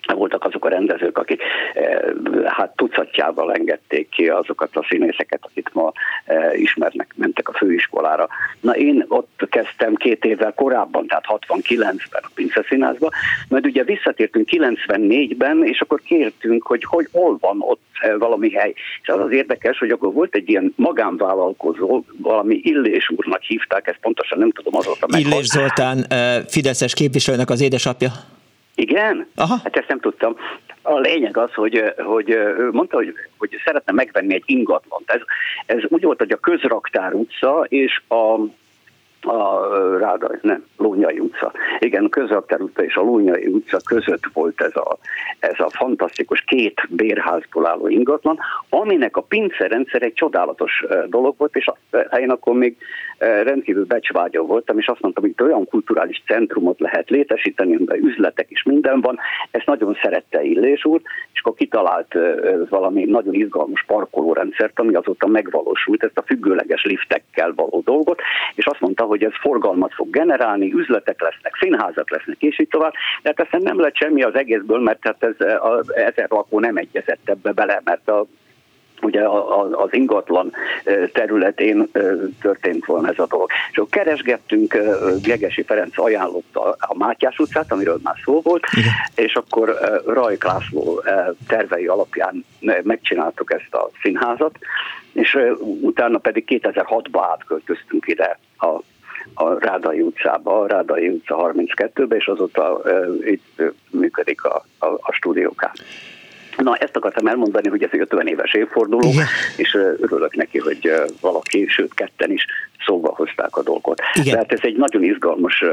voltak azok a rendezők, akik eh, hát tucatjával engedték ki azokat a színészeket, akik ma eh, ismernek, mentek a főiskolára. Na én ott kezdtem két évvel korábban, tehát 69-ben a Pince Színházba, majd ugye visszatértünk 94-ben, és akkor kértünk, hogy, hogy hol van ott eh, valami hely. És az az érdekes, hogy akkor volt egy ilyen magánvállalkozó, valami Illés úrnak hívták, ezt pontosan nem tudom azóta meghalt. Illés Zoltán, Fideszes képviselőnek az édesapja. Igen? Aha. Hát ezt nem tudtam. A lényeg az, hogy, hogy mondta, hogy, hogy szeretne megvenni egy ingatlant. Ez, ez úgy volt, hogy a Közraktár utca és a a Rádai, nem, Lónyai utca. Igen, a Közraktár utca és a Lónyai utca között volt ez a, ez a fantasztikus két bérházból álló ingatlan, aminek a pince rendszer egy csodálatos dolog volt, és eh, én akkor még rendkívül becsvágyó voltam, és azt mondtam, hogy olyan kulturális centrumot lehet létesíteni, amiben üzletek is minden van. Ezt nagyon szerette Illés úr, és akkor kitalált valami nagyon izgalmas parkolórendszert, ami azóta megvalósult, ezt a függőleges liftekkel való dolgot, és azt mondta, hogy ez forgalmat fog generálni, üzletek lesznek, színházak lesznek, és így tovább. De hát aztán nem lett semmi az egészből, mert hát ez a ezer lakó nem egyezett ebbe bele, mert a ugye az ingatlan területén történt volna ez a dolog. És akkor keresgettünk, Gegesi Ferenc ajánlotta a Mátyás utcát, amiről már szó volt, és akkor Rajk László tervei alapján megcsináltuk ezt a színházat, és utána pedig 2006-ban átköltöztünk ide a a Rádai utcába, a Rádai utca 32-be, és azóta itt működik a, a, a stúdiókán. Na, ezt akartam elmondani, hogy ez egy 50 éves évforduló, Igen. és örülök neki, hogy valaki, sőt ketten is szóba hozták a dolgot. Igen. Tehát ez egy nagyon izgalmas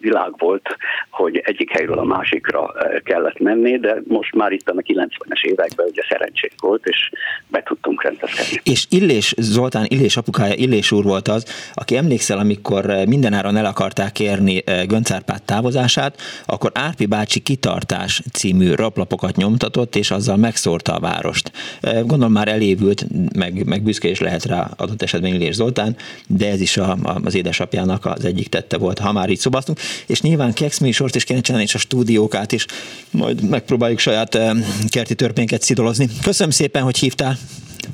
világ volt, hogy egyik helyről a másikra kellett menni, de most már itt a 90-es években ugye szerencség volt, és be tudtunk rendezkedni. És Illés Zoltán, Illés apukája, Illés úr volt az, aki emlékszel, amikor mindenáron el akarták érni Göncárpát távozását, akkor Árpi bácsi kitartás című raplapokat nyomtatott, és azzal megszórta a várost. Gondolom már elévült, meg, meg büszke is lehet rá adott esetben Illés Zoltán, után, de ez is a, a, az édesapjának az egyik tette volt, ha már így szobáztunk, és nyilván Kex sort is kéne csinálni, és a stúdiókát is, majd megpróbáljuk saját kerti törpénket szidolozni. Köszönöm szépen, hogy hívtál.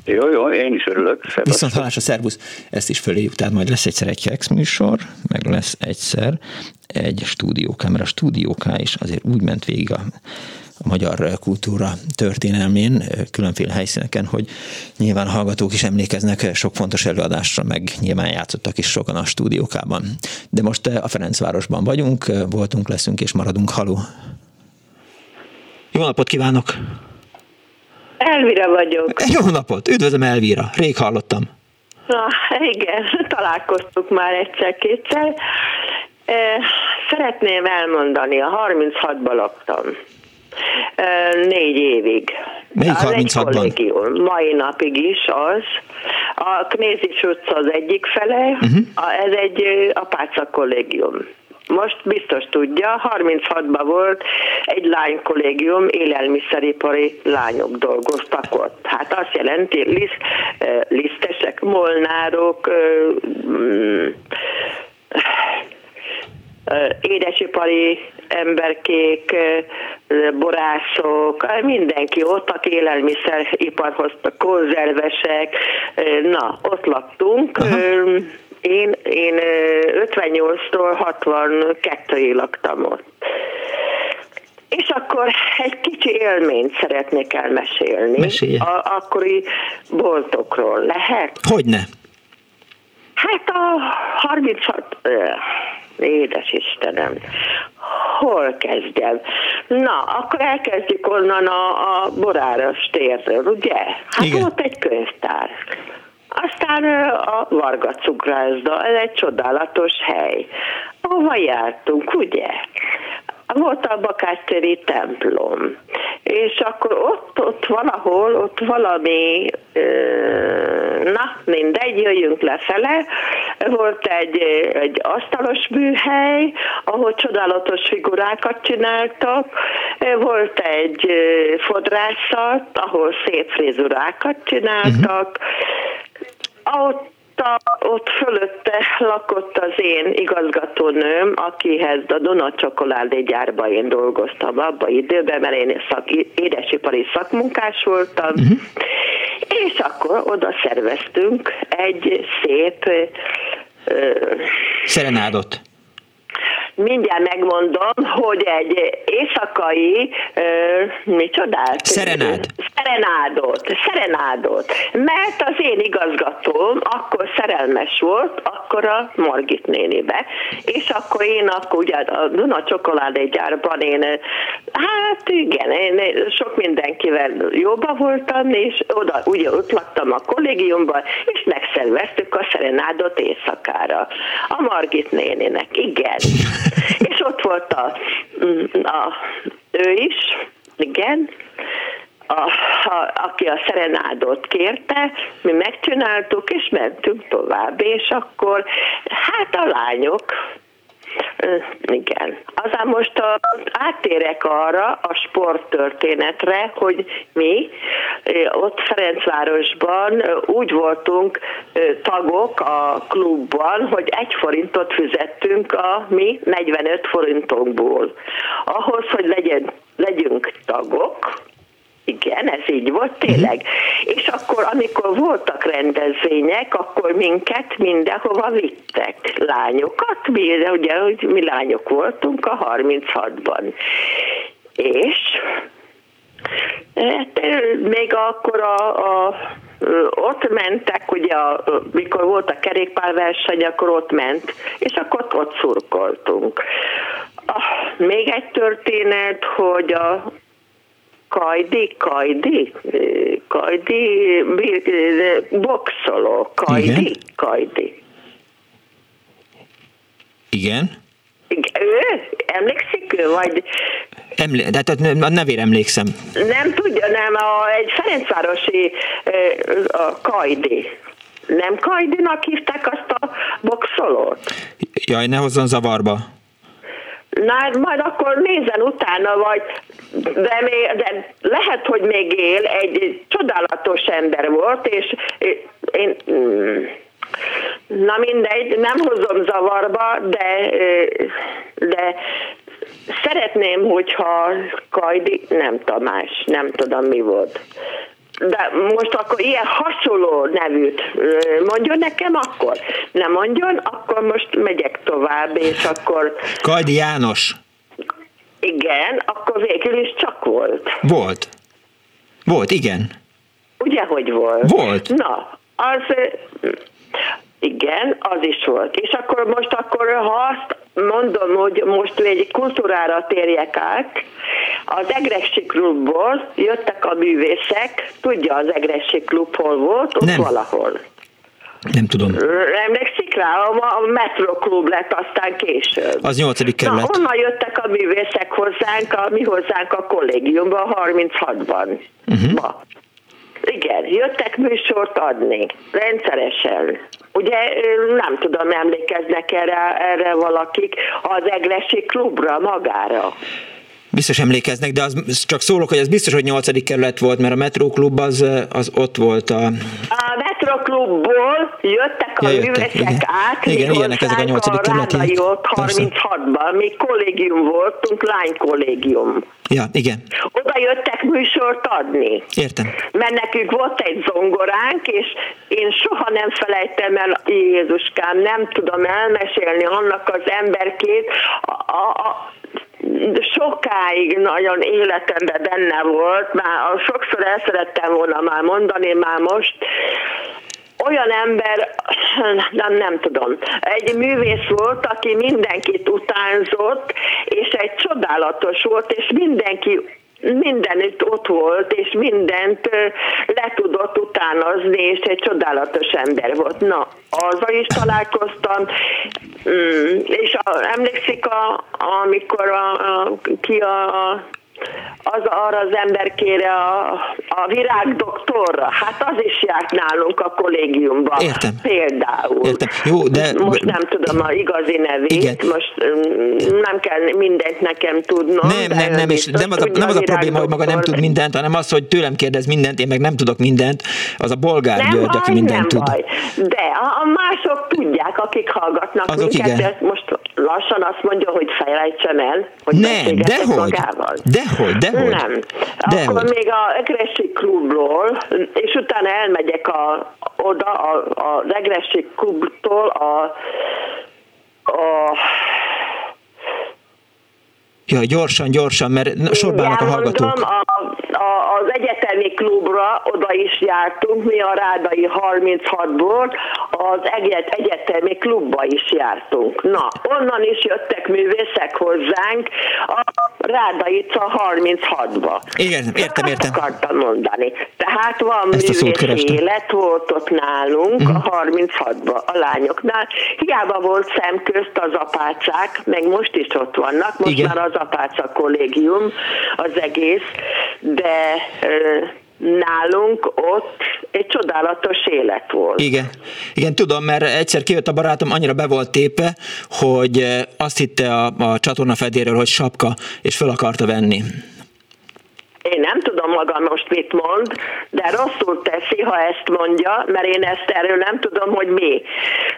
Jó, jó, én is örülök. Szervusz. Viszont a szervusz. Ezt is föléjük, tehát majd lesz egyszer egy Kex műsor, meg lesz egyszer egy stúdióká, mert a stúdióká is azért úgy ment végig a a magyar kultúra történelmén, különféle helyszíneken, hogy nyilván hallgatók is emlékeznek sok fontos előadásra, meg nyilván játszottak is sokan a stúdiókában. De most a Ferencvárosban vagyunk, voltunk, leszünk és maradunk. Haló! Jó napot kívánok! Elvira vagyok. Jó napot! Üdvözlöm Elvira! Rég hallottam. Na, igen, találkoztuk már egyszer-kétszer. Szeretném elmondani, a 36-ban laktam négy évig. Melyik 36-ban? Mai napig is az. A Knézis utca az egyik fele, uh-huh. ez egy apáca kollégium. Most biztos tudja, 36-ban volt egy lány kollégium, élelmiszeripari lányok dolgoztak ott. Hát azt jelenti, liszt, lisztesek, molnárok, mm, édesipari emberkék, borászok, mindenki ott, aki élelmiszeriparhoz, konzervesek, na, ott laktunk. Aha. Én, én 58-tól 62-ig laktam ott. És akkor egy kicsi élményt szeretnék elmesélni. Mesélje. A akkori boltokról. Lehet? Hogyne. Hát a 36 édes Istenem, hol kezdjem? Na, akkor elkezdjük onnan a, a Boráros térről, ugye? Hát Igen. ott egy könyvtár. Aztán a Varga cukrászda, ez egy csodálatos hely. Ahova jártunk, ugye? Volt a Bakácstéri templom, és akkor ott, ott valahol, ott valami, na mindegy, jöjjünk lefele, volt egy, egy asztalos műhely, ahol csodálatos figurákat csináltak, volt egy fodrászat, ahol szép frizurákat csináltak, uh-huh. ott a, ott fölötte lakott az én igazgatónőm, akihez a Dona gyárba én dolgoztam abba időben, mert én szak, édesipari szakmunkás voltam, uh-huh. és akkor oda szerveztünk egy szép Szerenádot mindjárt megmondom, hogy egy éjszakai, uh, micsodát? Szerenád. Szerenádot, szerenádot. Mert az én igazgatóm akkor szerelmes volt, akkor a Margit nénibe. És akkor én akkor ugye a Duna gyárban én, hát igen, én sok mindenkivel jóba voltam, és oda, ugye ott laktam a kollégiumban, és megszerveztük a szerenádot éjszakára. A Margit néninek, igen. és ott volt a, a, ő is, igen, a, a, aki a szerenádot kérte, mi megcsináltuk, és mentünk tovább, és akkor hát a lányok igen. Aztán most a, áttérek arra a sporttörténetre, hogy mi ott Ferencvárosban úgy voltunk tagok a klubban, hogy egy forintot fizettünk a mi 45 forintunkból. Ahhoz, hogy legyen, legyünk tagok, igen, ez így volt tényleg. Uh-huh. És akkor, amikor voltak rendezvények, akkor minket mindenhova vittek. Lányokat, mi, ugye, hogy mi lányok voltunk a 36-ban. És hát, még akkor a, a ott mentek, ugye, a, mikor volt a kerékpárverseny, akkor ott ment, és akkor ott szurkoltunk. Ah, még egy történet, hogy a Kajdi, Kajdi, Kajdi, boxoló, Kajdi, Igen? Kajdi. Igen? Ő? Emlékszik ő, vagy... Emlé- de tehát a nevére emlékszem. Nem tudja, nem, a, egy Ferencvárosi a Kajdi. Nem Kajdinak hívták azt a boxolót? Jaj, ne hozzon zavarba. Na, hát majd akkor nézzen utána, vagy de, még, de lehet, hogy még él, egy csodálatos ember volt, és én, na mindegy, nem hozom zavarba, de, de szeretném, hogyha Kajdi, nem Tamás, nem tudom mi volt. De most akkor ilyen hasonló nevűt mondjon nekem akkor? Nem mondjon, akkor most megyek tovább, és akkor... Kajdi János. Igen, akkor végül is csak volt. Volt. Volt, igen. Ugye, hogy volt? Volt. Na, az igen, az is volt. És akkor most akkor, ha azt mondom, hogy most egy kultúrára térjek át, az Egressi klubból jöttek a művészek, tudja az Egressi klub hol volt, ott Nem. valahol. Nem tudom. Emlékszik rá? A Metro Klub lett aztán később. Az nyolcadik kerület. Na, onnan jöttek a művészek hozzánk, a, mi hozzánk a kollégiumban, 36-ban. Uh-huh. Ma. Igen, jöttek műsort adni, rendszeresen. Ugye nem tudom, emlékeznek erre, erre valakik az Egresi klubra magára. Biztos emlékeznek, de az csak szólok, hogy az biztos, hogy nyolcadik kerület volt, mert a Metro Klub az, az ott volt a... A Metro Klubból jöttek a Ja, jöttek, művészek igen. át, Igen, ilyenek ezek a hozzánk nyolcadik kerületi- Rádai ott Persze. 36-ban, mi kollégium voltunk, lánykollégium. Ja, igen, Oda jöttek műsort adni. értem. Mert nekünk volt egy zongoránk, és én soha nem felejtem el, Jézuskám, nem tudom elmesélni annak az emberkét, a, a, a, sokáig nagyon életemben benne volt, már sokszor el szerettem volna már mondani, már most, olyan ember, nem, nem tudom, egy művész volt, aki mindenkit utánzott, és egy csodálatos volt, és mindenki mindenütt ott volt, és mindent le tudott utánozni, és egy csodálatos ember volt. Na, azzal is találkoztam, mm, és emlékszik, a, amikor a, a, ki a az arra az emberkére a, a virágdoktorra, hát az is járt nálunk a kollégiumban. Értem. Például. Értem. Jó, de... Most nem tudom a igazi nevét, Igen. most mm, nem kell mindent nekem tudnom. Nem, de nem, nem, és nem az, a, nem az a probléma, hogy maga nem tud mindent, hanem az, hogy tőlem kérdez mindent, én meg nem tudok mindent, az a bolgár Nem György, aki mindent nem tud. baj. De a, mások tudják, akik hallgatnak Azok minket, igen. de most lassan azt mondja, hogy felejtsem el, hogy Nem, dehogy, magával. Dehogy, dehogy. Nem. Dehogy. Akkor még a Egressi klubról, és utána elmegyek a, oda, a, a Egressi klubtól a, a Ja, gyorsan, gyorsan, mert na, sorba állnak a hallgatók. Elmondom, a, a, az egyetemi klubra oda is jártunk, mi a Rádai 36-ból, az egyet, egyetemi klubba is jártunk. Na, onnan is jöttek művészek hozzánk a Rádaica 36-ba. Igen, értem, értem. Ezt akartam mondani. Tehát van Ezt élet volt ott nálunk Mhm. a 36-ba a lányoknál. Hiába volt szemközt az apácák, meg most is ott vannak, most Igen. már az apáca kollégium az egész, de nálunk ott egy csodálatos élet volt. Igen. Igen, tudom, mert egyszer kijött a barátom, annyira be volt tépe, hogy azt hitte a, a csatorna fedéről, hogy sapka, és fel akarta venni. Én nem tudom maga most mit mond, de rosszul teszi, ha ezt mondja, mert én ezt erről nem tudom, hogy mi.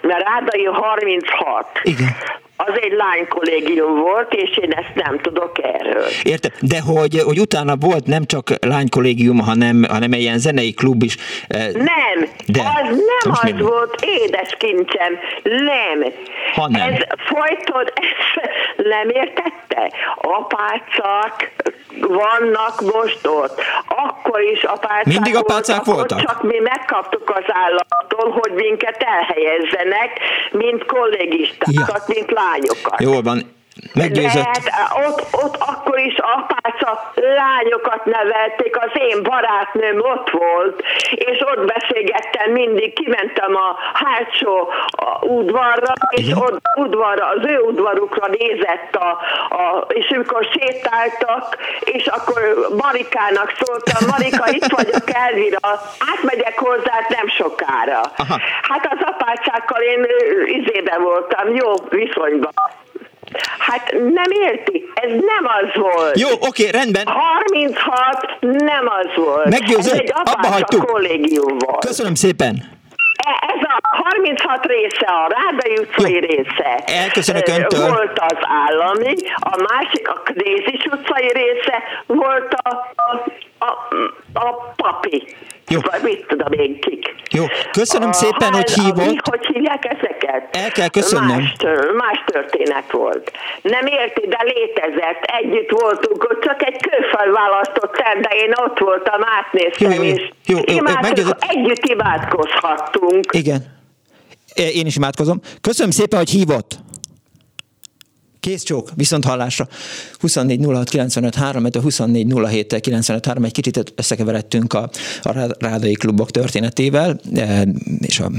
Mert Rádai 36. Igen. Az egy lánykollégium volt, és én ezt nem tudok erről. Értem, de hogy, hogy utána volt nem csak lánykollégium, hanem, hanem egy ilyen zenei klub is. eh, Nem, De. az nem az mi? volt, édes kincsem, nem. Ha nem. Ez folyton, ezt nem értette? Apácák vannak most ott. Akkor is apácák Mindig apácák ott, voltak? Csak mi megkaptuk az állattól, hogy minket elhelyezzenek, mint kollégistákat, mint lányokat. Jól van. Meggyőzött. Lehet, ott, ott akkor is apáca lányokat nevelték, az én barátnőm ott volt, és ott beszélgettem mindig, kimentem a hátsó udvarra, és ott udvarra, az ő udvarukra nézett, a, a, és amikor sétáltak, és akkor Marikának szóltam, Marika, itt vagyok Elvira, átmegyek hozzá nem sokára. Aha. Hát az apácákkal én izébe voltam, jó viszonyban. Hát nem érti, ez nem az volt. Jó, oké, rendben. 36 nem az volt. Meggyőzött, Ez egy abba hagytuk. kollégium volt. Köszönöm szépen. E- Ez a 36 része, a Rádai utcai része. Elköszönök öntől. Volt az állami, a másik, a Krézis utcai része, volt a, a, a, a papi. Jó. Vagy mit tudom én kik. Jó, köszönöm A szépen, hogy a mi, hívott. hogy hívják ezeket? El kell köszönnöm. Más, más történet volt. Nem érti, de létezett. Együtt voltunk, ott csak egy kőfal választott el, de én ott voltam, átnéztem, Jó, jó, jó. és Jó, jó, meggyőzött. együtt imádkozhattunk. Igen. Én is imádkozom. Köszönöm szépen, hogy hívott. Kész csók, viszont hallásra. 24 06 95 3, 24 07 95 3, egy kicsit összekeveredtünk a, a Rá- Rádai klubok történetével, eh, és a,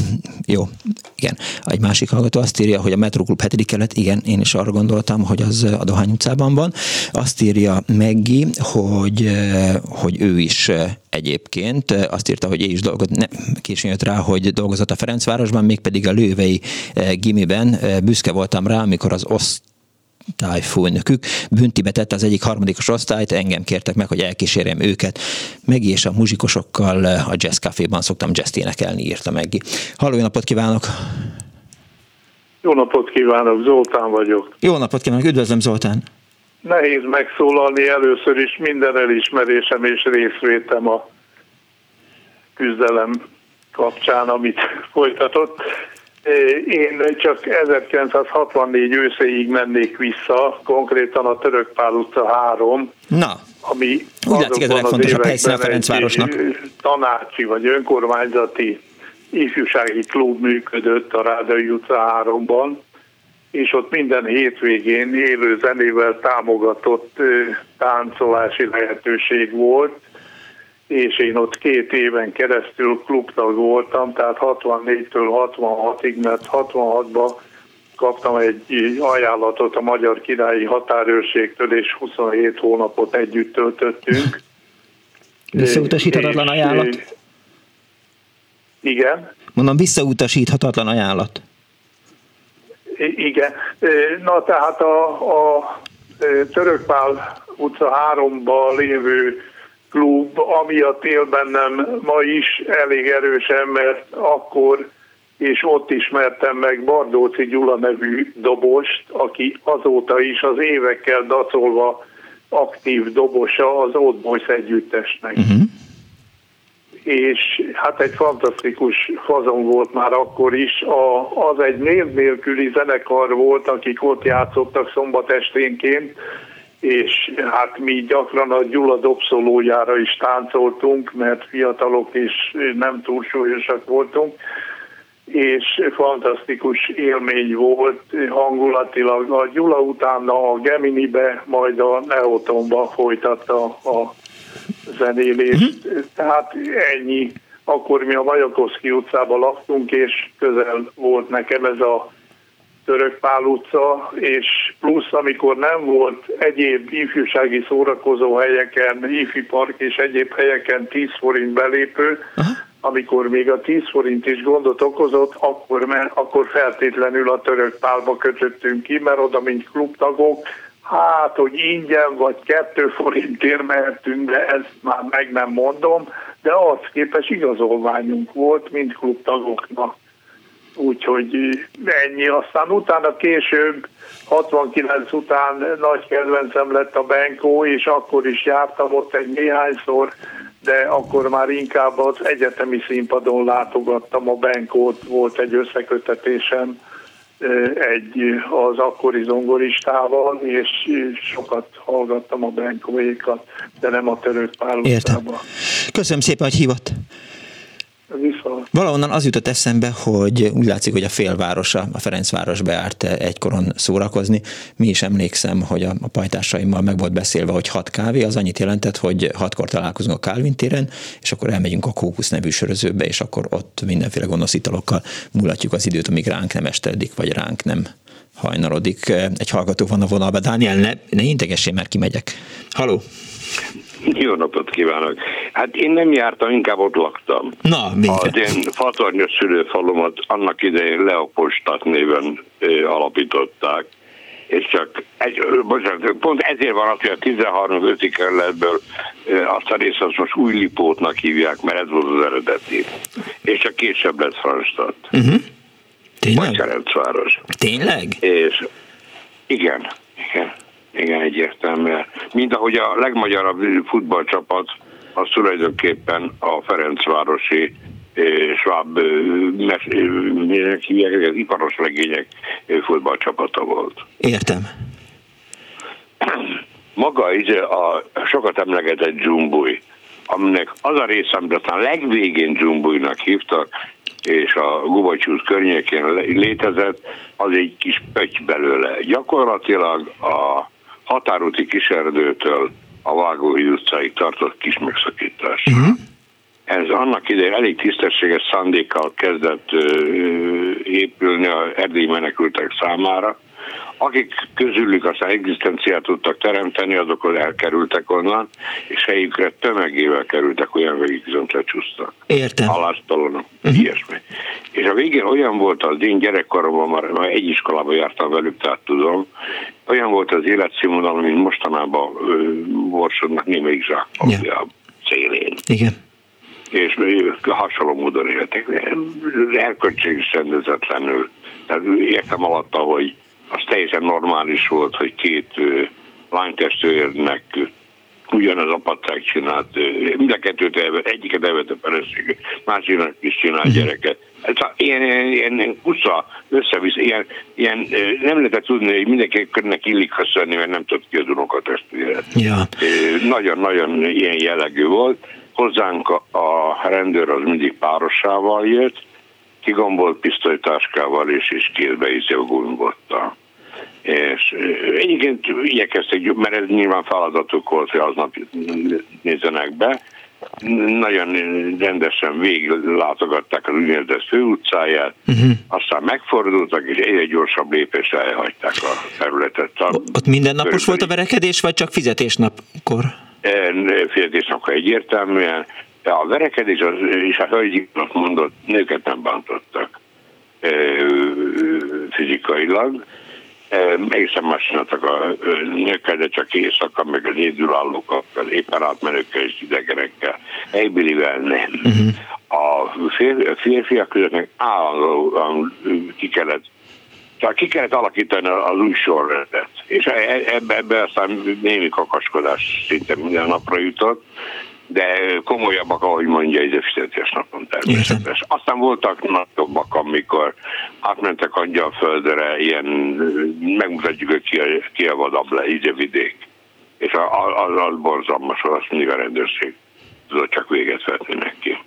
jó, igen, egy másik hallgató azt írja, hogy a Metroklub 7. kelet, igen, én is arra gondoltam, hogy az a Dohány utcában van. Azt írja Meggi, hogy, eh, hogy ő is eh, egyébként azt írta, hogy ő is dolgot, ne, későn jött rá, hogy dolgozott a Ferencvárosban, mégpedig a Lővei eh, gimiben. Eh, Büszke voltam rá, amikor az osztályfőnökük büntibe tette az egyik harmadikos osztályt, engem kértek meg, hogy elkísérjem őket. Meggi és a muzsikosokkal eh, a jazz caféban szoktam jazz énekelni, írta Meggi. Halló, jó napot kívánok! Jó napot kívánok, Zoltán vagyok. Jó napot kívánok, üdvözlöm Zoltán! Nehéz megszólalni először is minden elismerésem és részvétem a küzdelem kapcsán, amit folytatott. Én csak 1964 őszéig mennék vissza, konkrétan a Török Pál utca 3, Na, ami Úgy látszik, ez a legfontosabb helyszín a Ferencvárosnak. tanácsi vagy önkormányzati ifjúsági klub működött a Rádai utca 3-ban, és ott minden hétvégén élő zenével támogatott táncolási lehetőség volt, és én ott két éven keresztül klubtag voltam, tehát 64-től 66-ig, mert 66-ban kaptam egy ajánlatot a Magyar Királyi Határőrségtől, és 27 hónapot együtt töltöttünk. Visszautasíthatatlan ajánlat? Igen. Mondom, visszautasíthatatlan ajánlat. Igen. Na tehát a, a Törökpál utca 3-ban lévő klub, amiatt él bennem ma is elég erősen, mert akkor és ott ismertem meg Bardóci Gyula nevű dobost, aki azóta is az évekkel dacolva aktív dobosa az Old Boys együttesnek. Mhm. És hát egy fantasztikus fazon volt már akkor is. A, az egy név nélküli zenekar volt, akik ott játszottak szombat esténként, és hát mi gyakran a Gyula dobszolójára is táncoltunk, mert fiatalok és nem túl súlyosak voltunk, és fantasztikus élmény volt hangulatilag. A Gyula utána a Geminibe, majd a Neotonba folytatta a zenélést. Tehát ennyi. Akkor mi a Majakoszki utcában laktunk, és közel volt nekem ez a Törökpál utca, és plusz amikor nem volt egyéb ifjúsági szórakozó helyeken, ifi park és egyéb helyeken 10 forint belépő, amikor még a 10 forint is gondot okozott, akkor, mert, akkor feltétlenül a Törökpálba kötöttünk ki, mert oda, mint klubtagok, hát, hogy ingyen vagy kettő forintért mehetünk, de ezt már meg nem mondom, de az képes igazolványunk volt, mint klubtagoknak. Úgyhogy ennyi. Aztán utána később, 69 után nagy kedvencem lett a Benkó, és akkor is jártam ott egy néhányszor, de akkor már inkább az egyetemi színpadon látogattam a Benkót, volt egy összekötetésem egy az akkori zongoristával, és sokat hallgattam a Benkóékat, de nem a török Értem. Köszönöm szépen, hogy hívott. Viszont. Valahonnan az jutott eszembe, hogy úgy látszik, hogy a félvárosa, a Ferencváros beárt egykoron szórakozni. Mi is emlékszem, hogy a, a pajtásaimmal meg volt beszélve, hogy hat kávé, az annyit jelentett, hogy hatkor találkozunk a Calvin téren, és akkor elmegyünk a Kókusz nevű sörözőbe, és akkor ott mindenféle gonosz italokkal mulatjuk az időt, amíg ránk nem estedik, vagy ránk nem hajnalodik. Egy hallgató van a vonalban. Dániel, ne, ne integessél, mert kimegyek. Haló! Jó napot kívánok! Hát én nem jártam, inkább ott laktam. Na, Az én fatornyos szülőfalomat annak idején Leopostat néven alapították, és csak egy, bocsánat, pont ezért van az, hogy a 13. 5. kerületből azt a részt azt most új Lipótnak hívják, mert ez volt az eredeti. És csak később lett Franstadt. Uh-huh. Tényleg? Vagy Ferencváros. Tényleg? És igen, igen. Igen, egyértelműen. Mind ahogy a legmagyarabb futballcsapat, az tulajdonképpen a Ferencvárosi Schwab hívják, az iparos legények futballcsapata volt. Értem. Maga is a sokat emlegetett dzsumbuj, aminek az a része, amit aztán legvégén dzsumbujnak hívtak, és a Gubacsúz környékén létezett, az egy kis pöty belőle. Gyakorlatilag a határúti kiserdőtől a Vágóhíd utcáig tartott kis megszakítás. Uh-huh. Ez annak idején elég tisztességes szándékkal kezdett épülni a erdélyi menekültek számára, akik közülük aztán egzisztenciát tudtak teremteni, azok elkerültek onnan, és helyükre tömegével kerültek olyan, akik viszont lecsúsztak. Értem. Halásztalonok, uh-huh. ilyesmi. És a végén olyan volt az én gyerekkoromban, már, már egy iskolába jártam velük, tehát tudom, olyan volt az életszínvonal, mint mostanában borsodnak némelyik zsákpapja yeah. szélén. Igen és hasonló módon éltek. Erkölcség is rendezetlenül. Tehát értem alatta, hogy az teljesen normális volt, hogy két lánytestőrnek ugyanaz a patrák csinált, mind a kettőt elvet, egyiket elvet a feleség, másiknak is csinál mhm. gyereket. A, ilyen, ilyen, ilyen kusza, összevisz, ilyen, ilyen, nem lehetett tudni, hogy mindenkinek illik szörni, mert nem tudott ki az unokatestvéret. Ja. Nagyon-nagyon ilyen jellegű volt. Hozzánk a, rendőr az mindig párosával jött, kigombolt pisztolytáskával és, és kézbe is gumbottal és egyébként igyekeztek, mert ez nyilván feladatuk volt, hogy aznap nézzenek be, nagyon rendesen végiglátogatták az úgynevezett főutcáját, uh-huh. aztán megfordultak, és egyre gyorsabb lépésre elhagyták a területet. A Ott mindennapos volt a verekedés, vagy csak fizetésnapkor? Fizetésnapkor egyértelműen, de a verekedés az, és a hölgyik mondott, nőket nem bántottak fizikailag, egészen más csináltak a nőkkel, de csak éjszaka, meg az édülállókkal, éppen átmenőkkel és idegenekkel. Egybilivel nem. Uh-huh. A férfiak között állandóan ki kellett tehát ki kellett alakítani az új sorrendet. És e, e, ebbe, ebbe aztán némi kakaskodás szinte minden napra jutott, de komolyabbak, ahogy mondja, egy fizetés napon természetes. Aztán voltak nagyobbak, amikor átmentek földre, ilyen, megmutatjuk, hogy ki a, ki a vadabb le, így a vidék. És az, az borzalmas, azt mindig a rendőrség tudott csak véget vetni neki.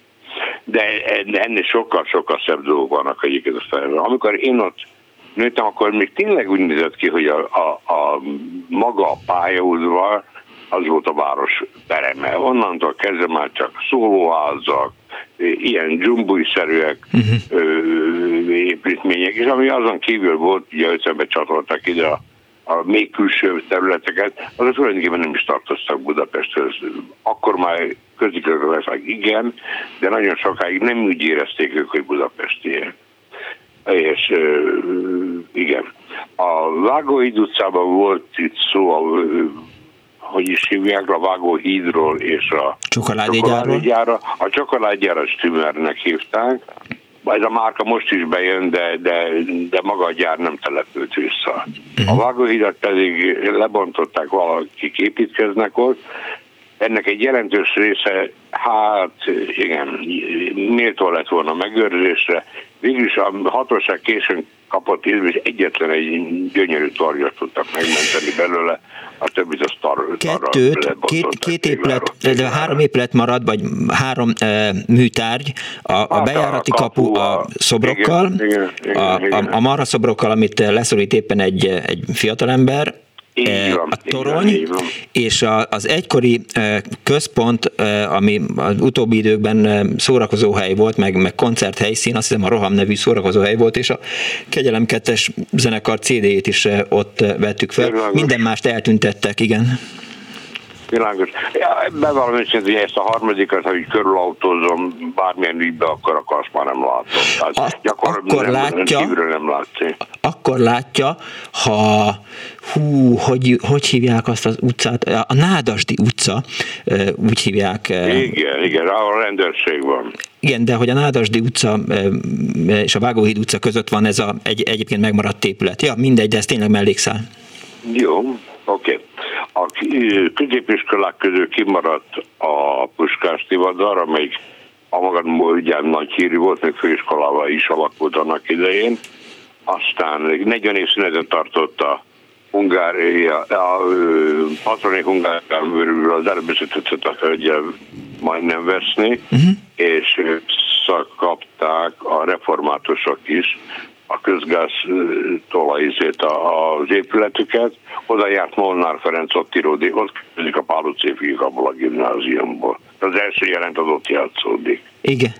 De ennél sokkal-sokkal szebb dolgok vannak egyébként a felről. Amikor én ott nőttem, akkor még tényleg úgy nézett ki, hogy a, a, a maga a pályaudvar, az volt a város pereme. Onnantól kezdve már csak szólóházak, ilyen dzsumbújszerűek uh-huh. építmények, és ami azon kívül volt, ugye összebe csatoltak ide a, a még külső területeket, azok tulajdonképpen nem is tartoztak Budapesthez. Akkor már közigazgatásnak igen, de nagyon sokáig nem úgy érezték ők, hogy budapestiek. És igen. A Vágóid utcában volt itt szó a hogy is hívják, a Vágó hídról és a csokoládégyára. A csokoládégyára Stümmernek hívták, ez a márka most is bejön, de, de, de maga a gyár nem települt vissza. A vágóhidat pedig lebontották, valakik építkeznek ott, ennek egy jelentős része, hát igen, méltó lett volna megőrzésre. Végülis a hatóság későn kapott és egyetlen egy gyönyörű tarjat tudtak megmenteni belőle, a többit az tar, Kettőt, két, két épület, de három épület marad, vagy három e, műtárgy, a, a hát bejárati a kapu, kapu a szobrokkal, igen, igen, a, igen. a, a marha szobrokkal, amit leszorít éppen egy, egy fiatalember, van, a torony, így van, és a, az egykori központ, ami az utóbbi időkben szórakozóhely volt, meg, meg koncerthelyszín, azt hiszem a Roham nevű szórakozóhely volt, és a Kegyelem 2 zenekar CD-jét is ott vettük fel. Minden mást eltüntettek, igen. Világos. Ja, bevallom őszintén, ezt a harmadikat, ha így körülautózom bármilyen ügybe, akkor azt már nem látom. Tehát a, akkor nem, látja, nem látszik. Akkor látja, ha hú, hogy, hogy hívják azt az utcát? A Nádasdi utca, úgy hívják. Igen, igen, a rendőrség van. Igen, de hogy a Nádasdi utca és a Vágóhíd utca között van ez a egy, egyébként megmaradt épület. Ja, mindegy, de ez tényleg mellékszál. Jó, oké. Okay. A középiskolák közül kimaradt a Puskás Tivadar, amelyik a magad ugye nagy hírű volt, még főiskolával is alakult annak idején. Aztán 40 év szünetet tartott a Hungária, a patroni Hungáriában az előbeszítettet a hölgyel majdnem veszni, uh-huh. és szakapták a reformátusok is a közgáz tolajzét az épületüket. Oda járt Molnár Ferenc, ott íródik, ott közük a Pál utcai abból a gimnáziumból. Az első jelent az ott játszódik. Igen.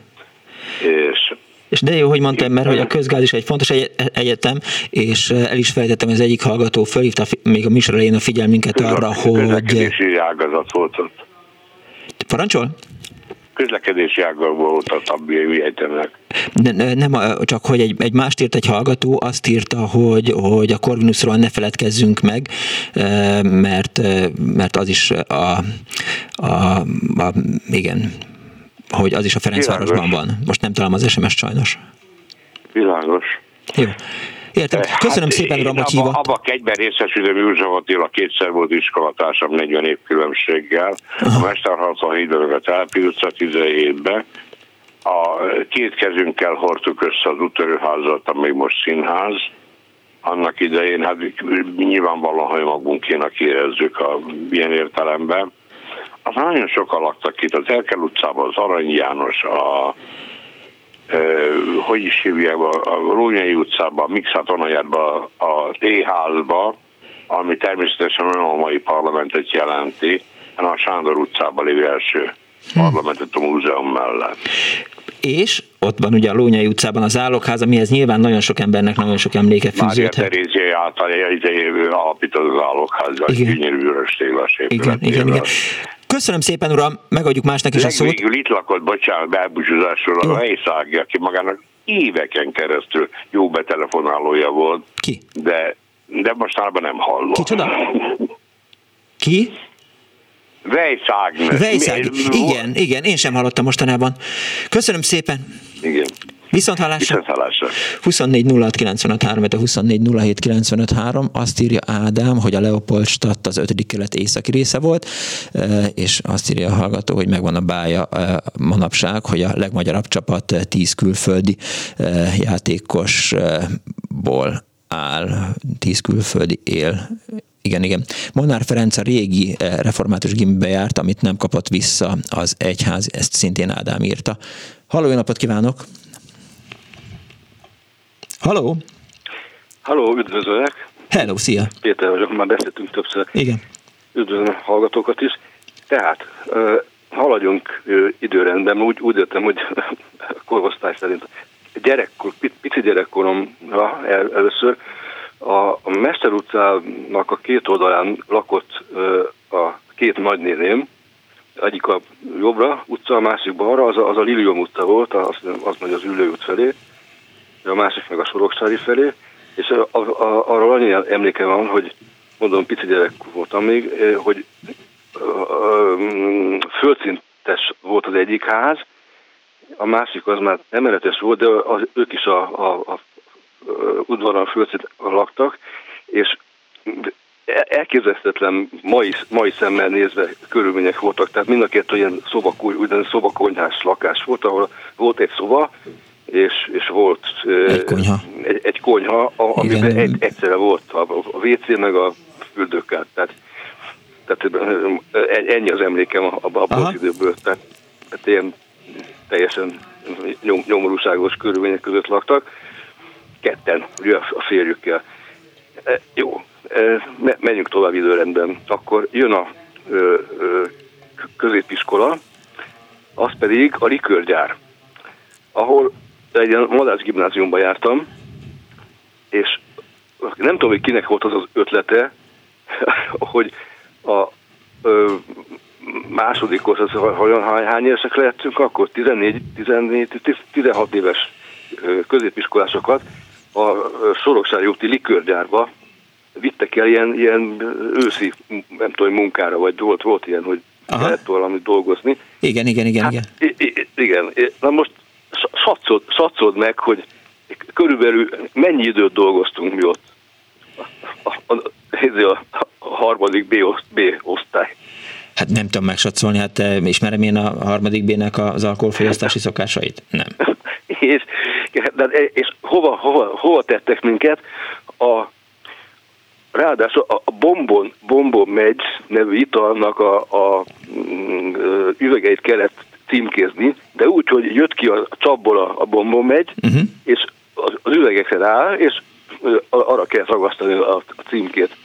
És és de jó, hogy mondtam, mert hogy a közgáz is egy fontos egyetem, és el is fejtettem, az egyik hallgató fölhívta még a műsor elején a figyelmünket arra, hogy... Közlekedési ágazat volt ott. Parancsol? Közlekedési ággal volt a tagjai egyetemnek. Ne, nem, csak hogy egy, egy mást írt egy hallgató, azt írta, hogy, hogy a Corvinusról ne feledkezzünk meg, mert, mert az is a, a, a igen, hogy az is a Ferencvárosban van. Most nem találom az SMS sajnos. Világos. Jó. Értem. Eh, Köszönöm hát szépen, Ramacsiva. Abba, abba egyben részesültem József Attila, kétszer volt iskolatársam 40 év különbséggel. Aha. A Mesterharcon hídőleg a utca 17-ben. A két kezünkkel hordtuk össze az útörőházat, ami most színház. Annak idején, hát nyilvánvalóan, hogy magunkénak érezzük a ilyen értelemben. Aztán nagyon sokan laktak itt, az Erkel utcában, az Arany János, a hogy is hívják, a Rónyai utcában, a Mixatonajárban, a T-házba, ami természetesen nem a mai parlamentet jelenti, hanem a Sándor utcában lévő első hm. parlamentet a múzeum mellett. És ott van ugye a Lónyai utcában az állokház, amihez nyilván nagyon sok embernek nagyon sok emléke fűződhet. Mária Terézia által alapított az állokház, a gyönyörű üres igen, igen, igen. Köszönöm szépen, uram, megadjuk másnak is a szót. Végül itt lakott, bocsánat, bebúcsúzásról a helyszági, aki magának éveken keresztül jó betelefonálója volt. Ki? De, de mostanában nem hallom. Kicsoda? Ki? Vejszág. Vejszág. Igen, igen, én sem hallottam mostanában. Köszönöm szépen. Igen. Viszont hallásra. Viszont hallásra. 24 06 95 3, a 24 07 95 3. Azt írja Ádám, hogy a Leopoldstadt az ötödik kelet északi része volt, e, és azt írja a hallgató, hogy megvan a bája e, manapság, hogy a legmagyarabb csapat 10 külföldi e, játékosból áll, 10 külföldi él igen, igen. Monár Ferenc a régi református gimbe járt, amit nem kapott vissza az egyház, ezt szintén Ádám írta. Halló, jó napot kívánok! Halló! Halló, üdvözlök! Hello, szia! Péter vagyok, már beszéltünk többször. Igen. Üdvözlöm a hallgatókat is. Tehát, haladjunk időrendben, úgy, úgy jöttem, hogy korosztály szerint gyerekkor, pici gyerekkoromra el, először a, Mester utcának a két oldalán lakott a két nagynéném, egyik a jobbra utca, a másik balra, az a, az a Lilium utca volt, az, az megy az Ülő út felé, a másik meg a Soroksári felé, és a, a, arról annyi emléke van, hogy mondom, pici gyerek voltam még, hogy földszintes volt az egyik ház, a másik az már emeletes volt, de az, ők is a, a, a udvaron földszint laktak, és elképzelhetetlen mai, mai szemmel nézve körülmények voltak, tehát mind a kettő ilyen szobakony, ugyan szobakonyhás lakás volt, ahol volt egy szoba, és, és volt egy konyha, egy, egy konyha amiben egy, egyszerre volt a, a WC meg a fürdőkát, tehát, tehát ennyi az emlékem abban a az időből, tehát, tehát ilyen teljesen nyom, nyomorúságos körülmények között laktak, ketten, ugye a férjükkel. E, jó, e, menjünk tovább időrendben. Akkor jön a ö, középiskola, az pedig a likörgyár, ahol egy ilyen Madács gimnáziumban jártam, és nem tudom, hogy kinek volt az az ötlete, hogy a ö, másodikos, az, hogy hány évesek lehetünk, akkor 14, 14, 16 éves középiskolásokat a Soroksári úti likörgyárba vittek el ilyen, ilyen őszi, nem tudom, munkára, vagy volt, volt ilyen, hogy Aha. kellett valamit dolgozni. Igen, igen, igen, hát, igen. Igen. Na most szatszold, szatszold meg, hogy körülbelül mennyi időt dolgoztunk mi ott. A, a, a, a harmadik B, B osztály. Hát nem tudom megsatszolni, hát ismerem én a harmadik B-nek az alkoholfogyasztási szokásait? Nem. és, de, és hova, hova, hova tettek minket? A, ráadásul a Bombon, Bombon megy nevű italnak a, a, a mm, üvegeit kellett címkézni, de úgy, hogy jött ki a csapból a, a Bombon megy, uh-huh. és az, az üvegekre áll, és arra kell ragasztani a, a címkét.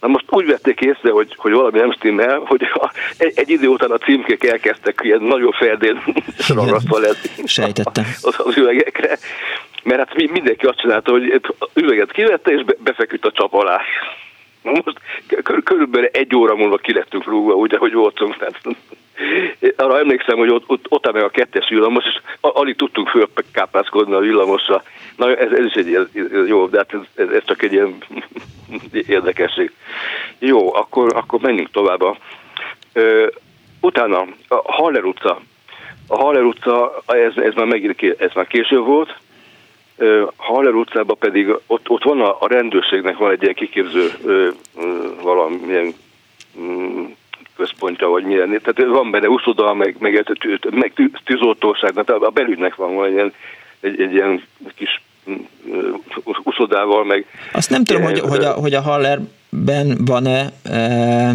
Na most úgy vették észre, hogy, hogy valami nem stimmel, hogy a, egy, egy idő után a címkék elkezdtek ilyen nagyon ferdén ragasztva lenni Sejtettem. Az, az üvegekre. Mert hát mindenki azt csinálta, hogy üveget kivette és be, befeküdt a csap alá. Most kör, körülbelül egy óra múlva kilettünk rúgva, úgy, ahogy voltunk. Tehát, arra emlékszem, hogy ott, ott, ott meg a kettes villamos, és alig tudtunk fölkápászkodni a villamosra. Na ez, ez is egy ilyen, jó, de hát ez, ez csak egy ilyen érdekesség. Jó, akkor, akkor menjünk tovább. Utána a Haller utca. A Haller utca, ez, ez, már megint, ez már késő volt, Haller utcában pedig ott, ott van a, a rendőrségnek van egy ilyen kiképző ö, ö, valamilyen mm, központja, vagy milyen. Tehát van benne uszoda, meg, meg, meg tűzoltóság, a belügynek van, egy ilyen, egy, egy ilyen kis uszodával, meg... Azt nem tudom, hogy, hogy, a, hogy a Hallerben van-e, e,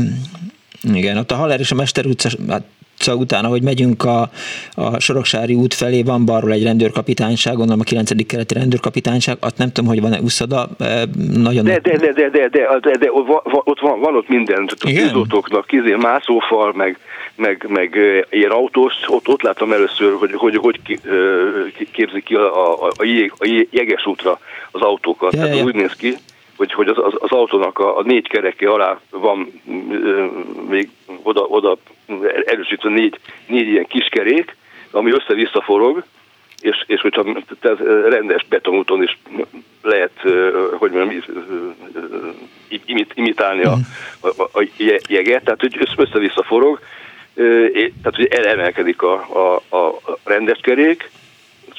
igen, ott a Haller és a Mester utca, hát utca után, ahogy megyünk a, a Soroksári út felé, van balról egy rendőrkapitányság, gondolom a 9. keleti rendőrkapitányság, azt nem tudom, hogy van-e úszoda, nagyon... De, de, de, de, de, de, de, de ott van, van ott minden, tűzoltóknak, kizé, mászófal, meg, meg, meg ilyen autós, ott, ott láttam először, hogy hogy, hogy képzik ki a, a, a, a jeges útra az autókat. Ja, Tehát ja. úgy néz ki, hogy, hogy az, az, az autónak a, a négy kereke alá van ö, még oda, oda erősítve négy, négy ilyen kiskerék, ami össze-vissza forog, és, és hogyha tehát rendes betonúton is lehet, hogy mondjam, imit, imitálni a, a, a jeget, tehát hogy össze-vissza forog, tehát hogy elemelkedik a, a, a rendes kerék,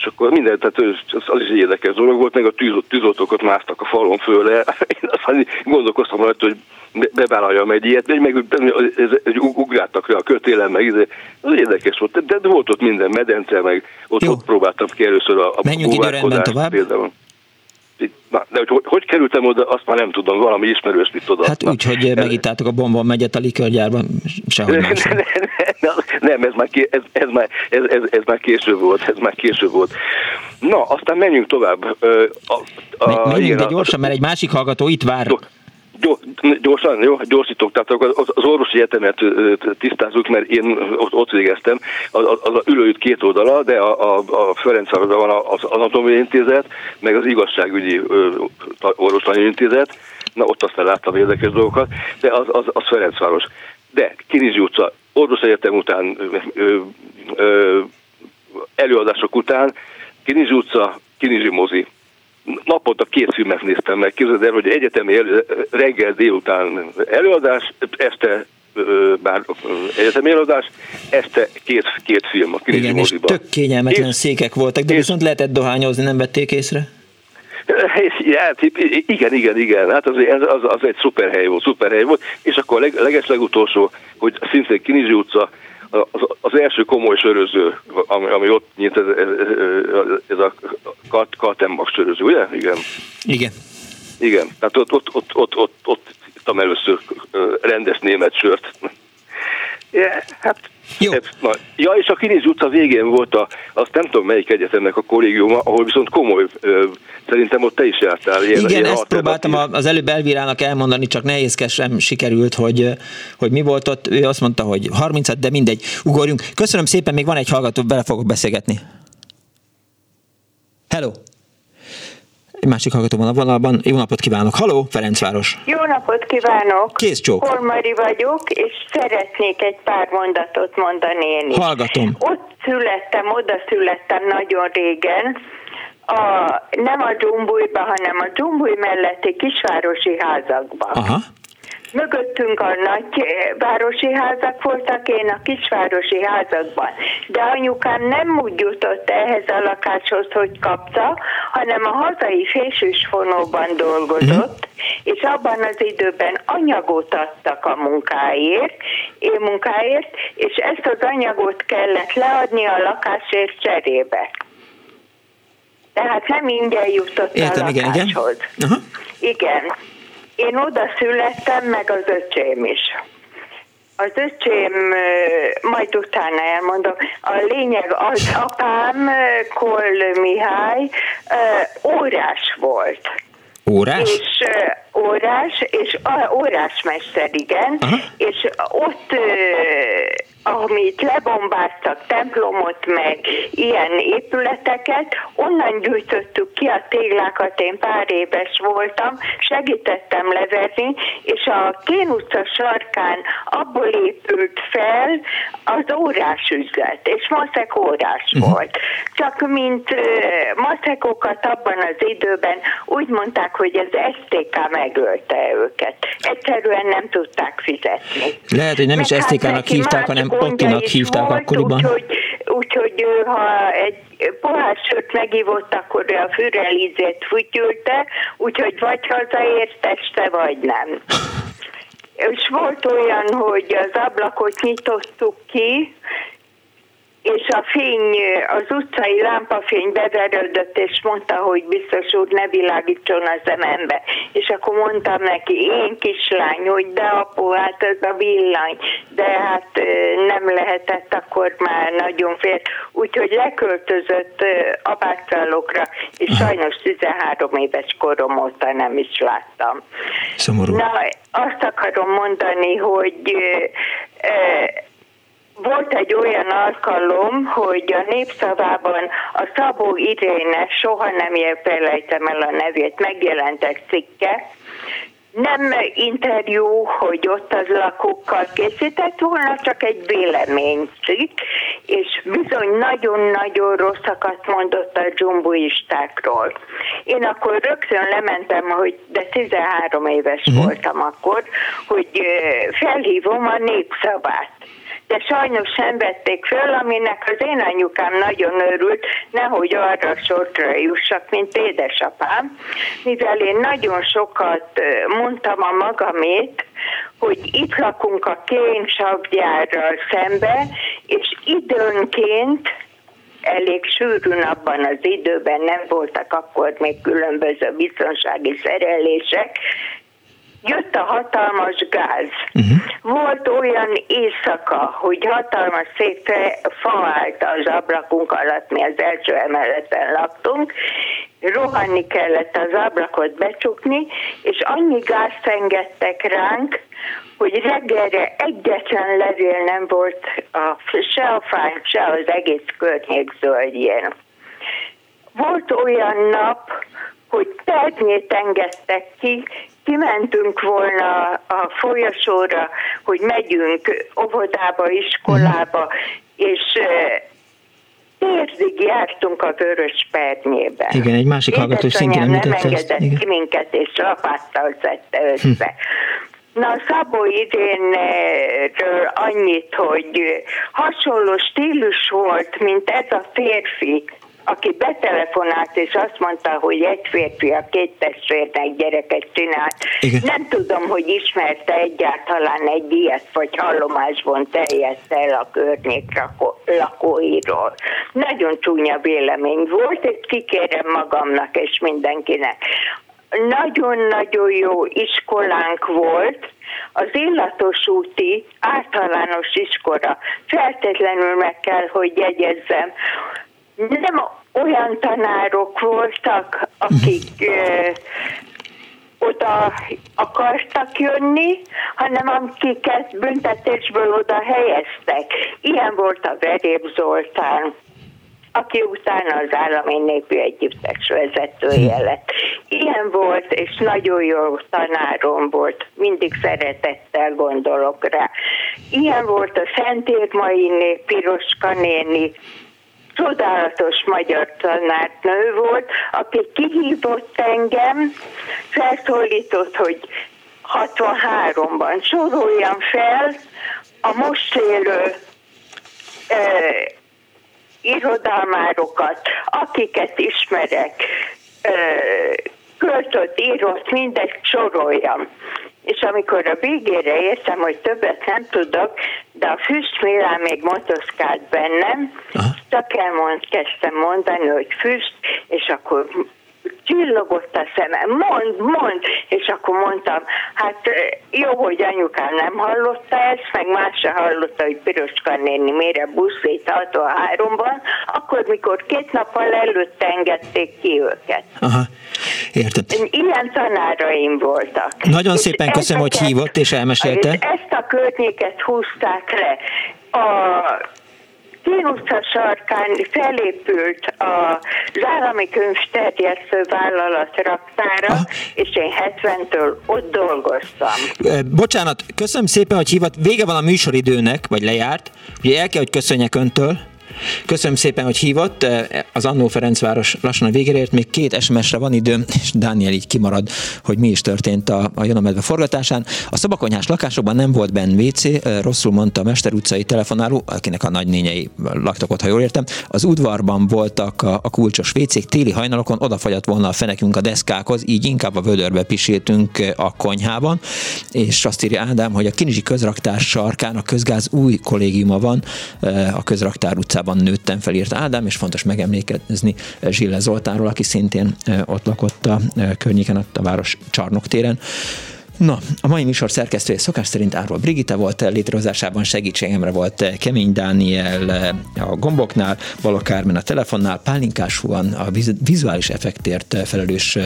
és akkor minden, tehát az, az is egy érdekes dolog volt, meg a tűzot, tűzoltókat másztak a falon fölle. Én aztán gondolkoztam rajta, hogy bevállaljam egy ilyet, meg, meg ez, ugráltak le a kötélen, meg ez, ez érdekes volt. De, de volt ott minden medence, meg ott, ott próbáltam ki először a, a Menjünk időrendben tovább. Például. Na, de hogy, hogy hogy kerültem oda, azt már nem tudom, valami ismerős mit oda. Hát úgy, hogy megittátok a bombon megyet a likörgyárban, sehogy nem, nem, nem, ez már, ez, ez, már, ez, ez, ez már késő volt, ez már késő volt. Na, aztán menjünk tovább. A, a, menjünk, de gyorsan, mert egy másik hallgató itt vár. Gyorsan, jó, gyorsítok. Tehát az, az orvosi egyetemet tisztázzuk, mert én ott, ott végeztem. Az, az a ülőjük két oldala, de a, a, a Ferenc van az anatómiai intézet, meg az igazságügyi orvoslani intézet. Na, ott aztán láttam érdekes dolgokat, de az, az, az Ferencváros. De Kinizsi utca, orvos egyetem után, ö, ö, előadások után, Kinizsi utca, Kinizsi mozi, naponta két filmet néztem meg. Képzeld el, hogy egyetemi elő, reggel délután előadás, este bár egyetemi előadás, este két, két film a Igen, és tök kényelmetlen és, székek voltak, de és, viszont lehetett dohányozni, nem vették észre? Ja, igen, igen, igen. Hát az, az, az egy szuper hely volt, szuper hely volt. És akkor a leg, leges legutolsó, hogy szintén Kinizsi utca, az, az első komoly söröző, ami, ami ott nyílt, ez, ez, ez a Kaltenbach söröző, ugye? Igen. Igen. Igen, tehát ott, ott, ott, ott, ott, ott ittam először rendes német sört. Yeah, hát jó. Na, ja, és a Kinéz utca végén volt, a, azt nem tudom melyik egyetemnek a kollégiuma, ahol viszont komoly, ö, szerintem ott te is jártál. Ilyen, Igen, ilyen ezt próbáltam az előbb Elvirának elmondani, csak nehézkesen sikerült, hogy, hogy mi volt ott. Ő azt mondta, hogy 30 de mindegy, ugorjunk. Köszönöm szépen, még van egy hallgató, bele fogok beszélgetni. Hello! Egy másik hallgató van a vonalban. Jó napot kívánok! Haló, Ferencváros! Jó napot kívánok! Kész csók! Kormari vagyok, és szeretnék egy pár mondatot mondani én is. Hallgatom. Ott születtem, oda születtem nagyon régen, a, nem a Dzsumbújba, hanem a Dzsumbúj melletti kisvárosi házakban. Aha. Mögöttünk a nagy városi házak voltak, én a kisvárosi házakban. De anyukám nem úgy jutott ehhez a lakáshoz, hogy kapta, hanem a hazai fésűsfonóban dolgozott, mm. és abban az időben anyagot adtak a munkáért, én munkáért, és ezt az anyagot kellett leadni a lakásért cserébe. Tehát nem ingyen jutott Értem, a lakáshoz. Igen, igen. igen. Én oda születtem, meg az öcsém is. Az öcsém, majd utána elmondom, a lényeg az apám, Koll Mihály, órás volt. Órás? És órás, és órásmester, igen, Aha. és ott amit lebombáztak, templomot, meg ilyen épületeket, onnan gyűjtöttük ki a téglákat, én pár éves voltam, segítettem leverni, és a Kén utca sarkán abból épült fel az órás üzlet, és maszek órás uh-huh. volt. Csak mint uh, maszekokat abban az időben úgy mondták, hogy az STK megölte őket. Egyszerűen nem tudták fizetni. Lehet, hogy nem Meg is STK-nak hát hívták, hanem Ottinak hívták volt, akkoriban. Úgyhogy, úgyhogy ha egy pohár sört megívott, akkor a fürelízét fütyülte, úgyhogy vagy hazaért este, vagy nem. És volt olyan, hogy az ablakot nyitottuk ki, és a fény, az utcai lámpafény beverődött, és mondta, hogy biztos úr ne világítson a szemembe. És akkor mondtam neki, én kislány, hogy de apu, hát ez a villany, de hát nem lehetett, akkor már nagyon fél. Úgyhogy leköltözött abácsalokra, és sajnos 13 éves korom óta nem is láttam. Szomorú. Na, azt akarom mondani, hogy volt egy olyan alkalom, hogy a népszavában a Szabó Iréne, soha nem felejtem el a nevét, megjelentek cikke, nem interjú, hogy ott az lakókkal készített volna, csak egy véleménycikk, és bizony nagyon-nagyon rosszakat mondott a dzsumbuistákról. Én akkor rögtön lementem, hogy de 13 éves uh-huh. voltam akkor, hogy felhívom a népszavát de sajnos sem vették föl, aminek az én anyukám nagyon örült, nehogy arra sortra jussak, mint édesapám, mivel én nagyon sokat mondtam a magamét, hogy itt lakunk a kénsavgyárral szembe, és időnként elég sűrűn abban az időben nem voltak akkor még különböző biztonsági szerelések, jött a hatalmas gáz. Uh-huh. Volt olyan éjszaka, hogy hatalmas szép fa állt az ablakunk alatt, mi az első emeleten laktunk, rohanni kellett az ablakot becsukni, és annyi gázt engedtek ránk, hogy reggelre egyetlen levél nem volt a, se a fány, se az egész környék zöldjén. Volt olyan nap, hogy ternyét engedtek ki, kimentünk volna a folyosóra, hogy megyünk óvodába, iskolába, és térdig jártunk a vörös pernyébe. Igen, egy másik hallgató szintén nem engedett ki minket, és lapáttal szedte össze. Hm. Na, Szabó idénről annyit, hogy hasonló stílus volt, mint ez a férfi, aki betelefonált, és azt mondta, hogy egy férfi a két testvérnek gyereket csinált. Igen. Nem tudom, hogy ismerte egyáltalán egy ilyet, vagy hallomásban terjedt el a környék lakóiról. Nagyon csúnya vélemény volt, és kikérem magamnak és mindenkinek. Nagyon-nagyon jó iskolánk volt, az illatos úti általános iskola, feltétlenül meg kell, hogy jegyezzem, nem olyan tanárok voltak, akik uh, oda akartak jönni, hanem akiket büntetésből oda helyeztek. Ilyen volt a Verép Zoltán, aki utána az állami népi együttes vezetője hm. lett. Ilyen volt, és nagyon jó tanárom volt, mindig szeretettel gondolok rá. Ilyen volt a Szentérmai Piroska néni, csodálatos magyar tanárnő volt, aki kihívott engem, felszólított, hogy 63-ban soroljam fel a most élő eh, irodalmárokat, akiket ismerek, eh, költött, írott, mindegy soroljam. És amikor a végére értem, hogy többet nem tudok, de a füst Milán még motoszkált bennem, Aha. csak elmond, kezdtem mondani, hogy füst, és akkor csillogott a szemem, mond, mond, és akkor mondtam, hát jó, hogy anyukám nem hallotta ezt, meg más se hallotta, hogy Piroska néni mire buszít 63-ban, akkor mikor két nappal előtt engedték ki őket. Aha. Értem. Ilyen tanáraim voltak. Nagyon szépen és köszönöm, hogy hívott és elmesélte. Ezt a környéket húzták le. A Kín utca sarkán felépült az állami könyvterjesztő vállalat raktára, ah. és én 70-től ott dolgoztam. Bocsánat, köszönöm szépen, hogy hívott. Vége van a műsoridőnek, vagy lejárt. Ugye el kell, hogy köszönjek öntől. Köszönöm szépen, hogy hívott. Az Annó Ferencváros lassan a végére ért, még két SMS-re van időm, és Dániel így kimarad, hogy mi is történt a, a Jönamedve forgatásán. A szobakonyhás lakásokban nem volt benn WC, rosszul mondta a Mester utcai telefonáló, akinek a nagynényei laktak ott, ha jól értem. Az udvarban voltak a, a kulcsos WC-k, téli hajnalokon odafagyott volna a fenekünk a deszkákhoz, így inkább a vödörbe piséltünk a konyhában, és azt írja Ádám, hogy a Kinizsi közraktár sarkán a közgáz új kollégiuma van, a közraktár utcában Zoltánban nőttem fel, írt Ádám, és fontos megemlékezni Zsille Zoltánról, aki szintén ott lakott a környéken, a város csarnoktéren. Na, a mai műsor szerkesztője szokás szerint Árval Brigitte volt, létrehozásában segítségemre volt Kemény Dániel a gomboknál, Balok Kármen a telefonnál, Pálinkás Huan a vizuális effektért felelős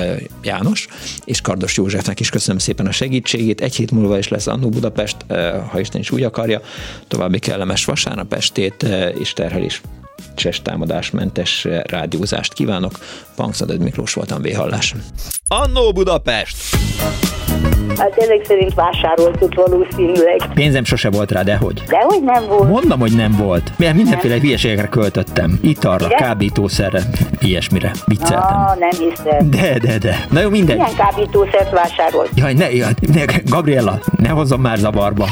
János, és Kardos Józsefnek is köszönöm szépen a segítségét. Egy hét múlva is lesz Annó Budapest, ha Isten is úgy akarja. További kellemes vasárnap estét és terhelés cses támadásmentes rádiózást kívánok. Pankszaded Miklós voltam, véhallás. Annó Budapest! Hát ezek szerint vásároltuk valószínűleg. Pénzem sose volt rá, dehogy. Dehogy nem volt. Mondom, hogy nem volt. Mert mindenféle nem. hülyeségekre költöttem. Italra, Igen? kábítószerre, ilyesmire. Vicceltem. Ah, nem hiszem. De, de, de. Na jó, minden. Milyen kábítószert vásárolt? Jaj, ne, jaj, ne, Gabriella, ne hozzon már zavarba.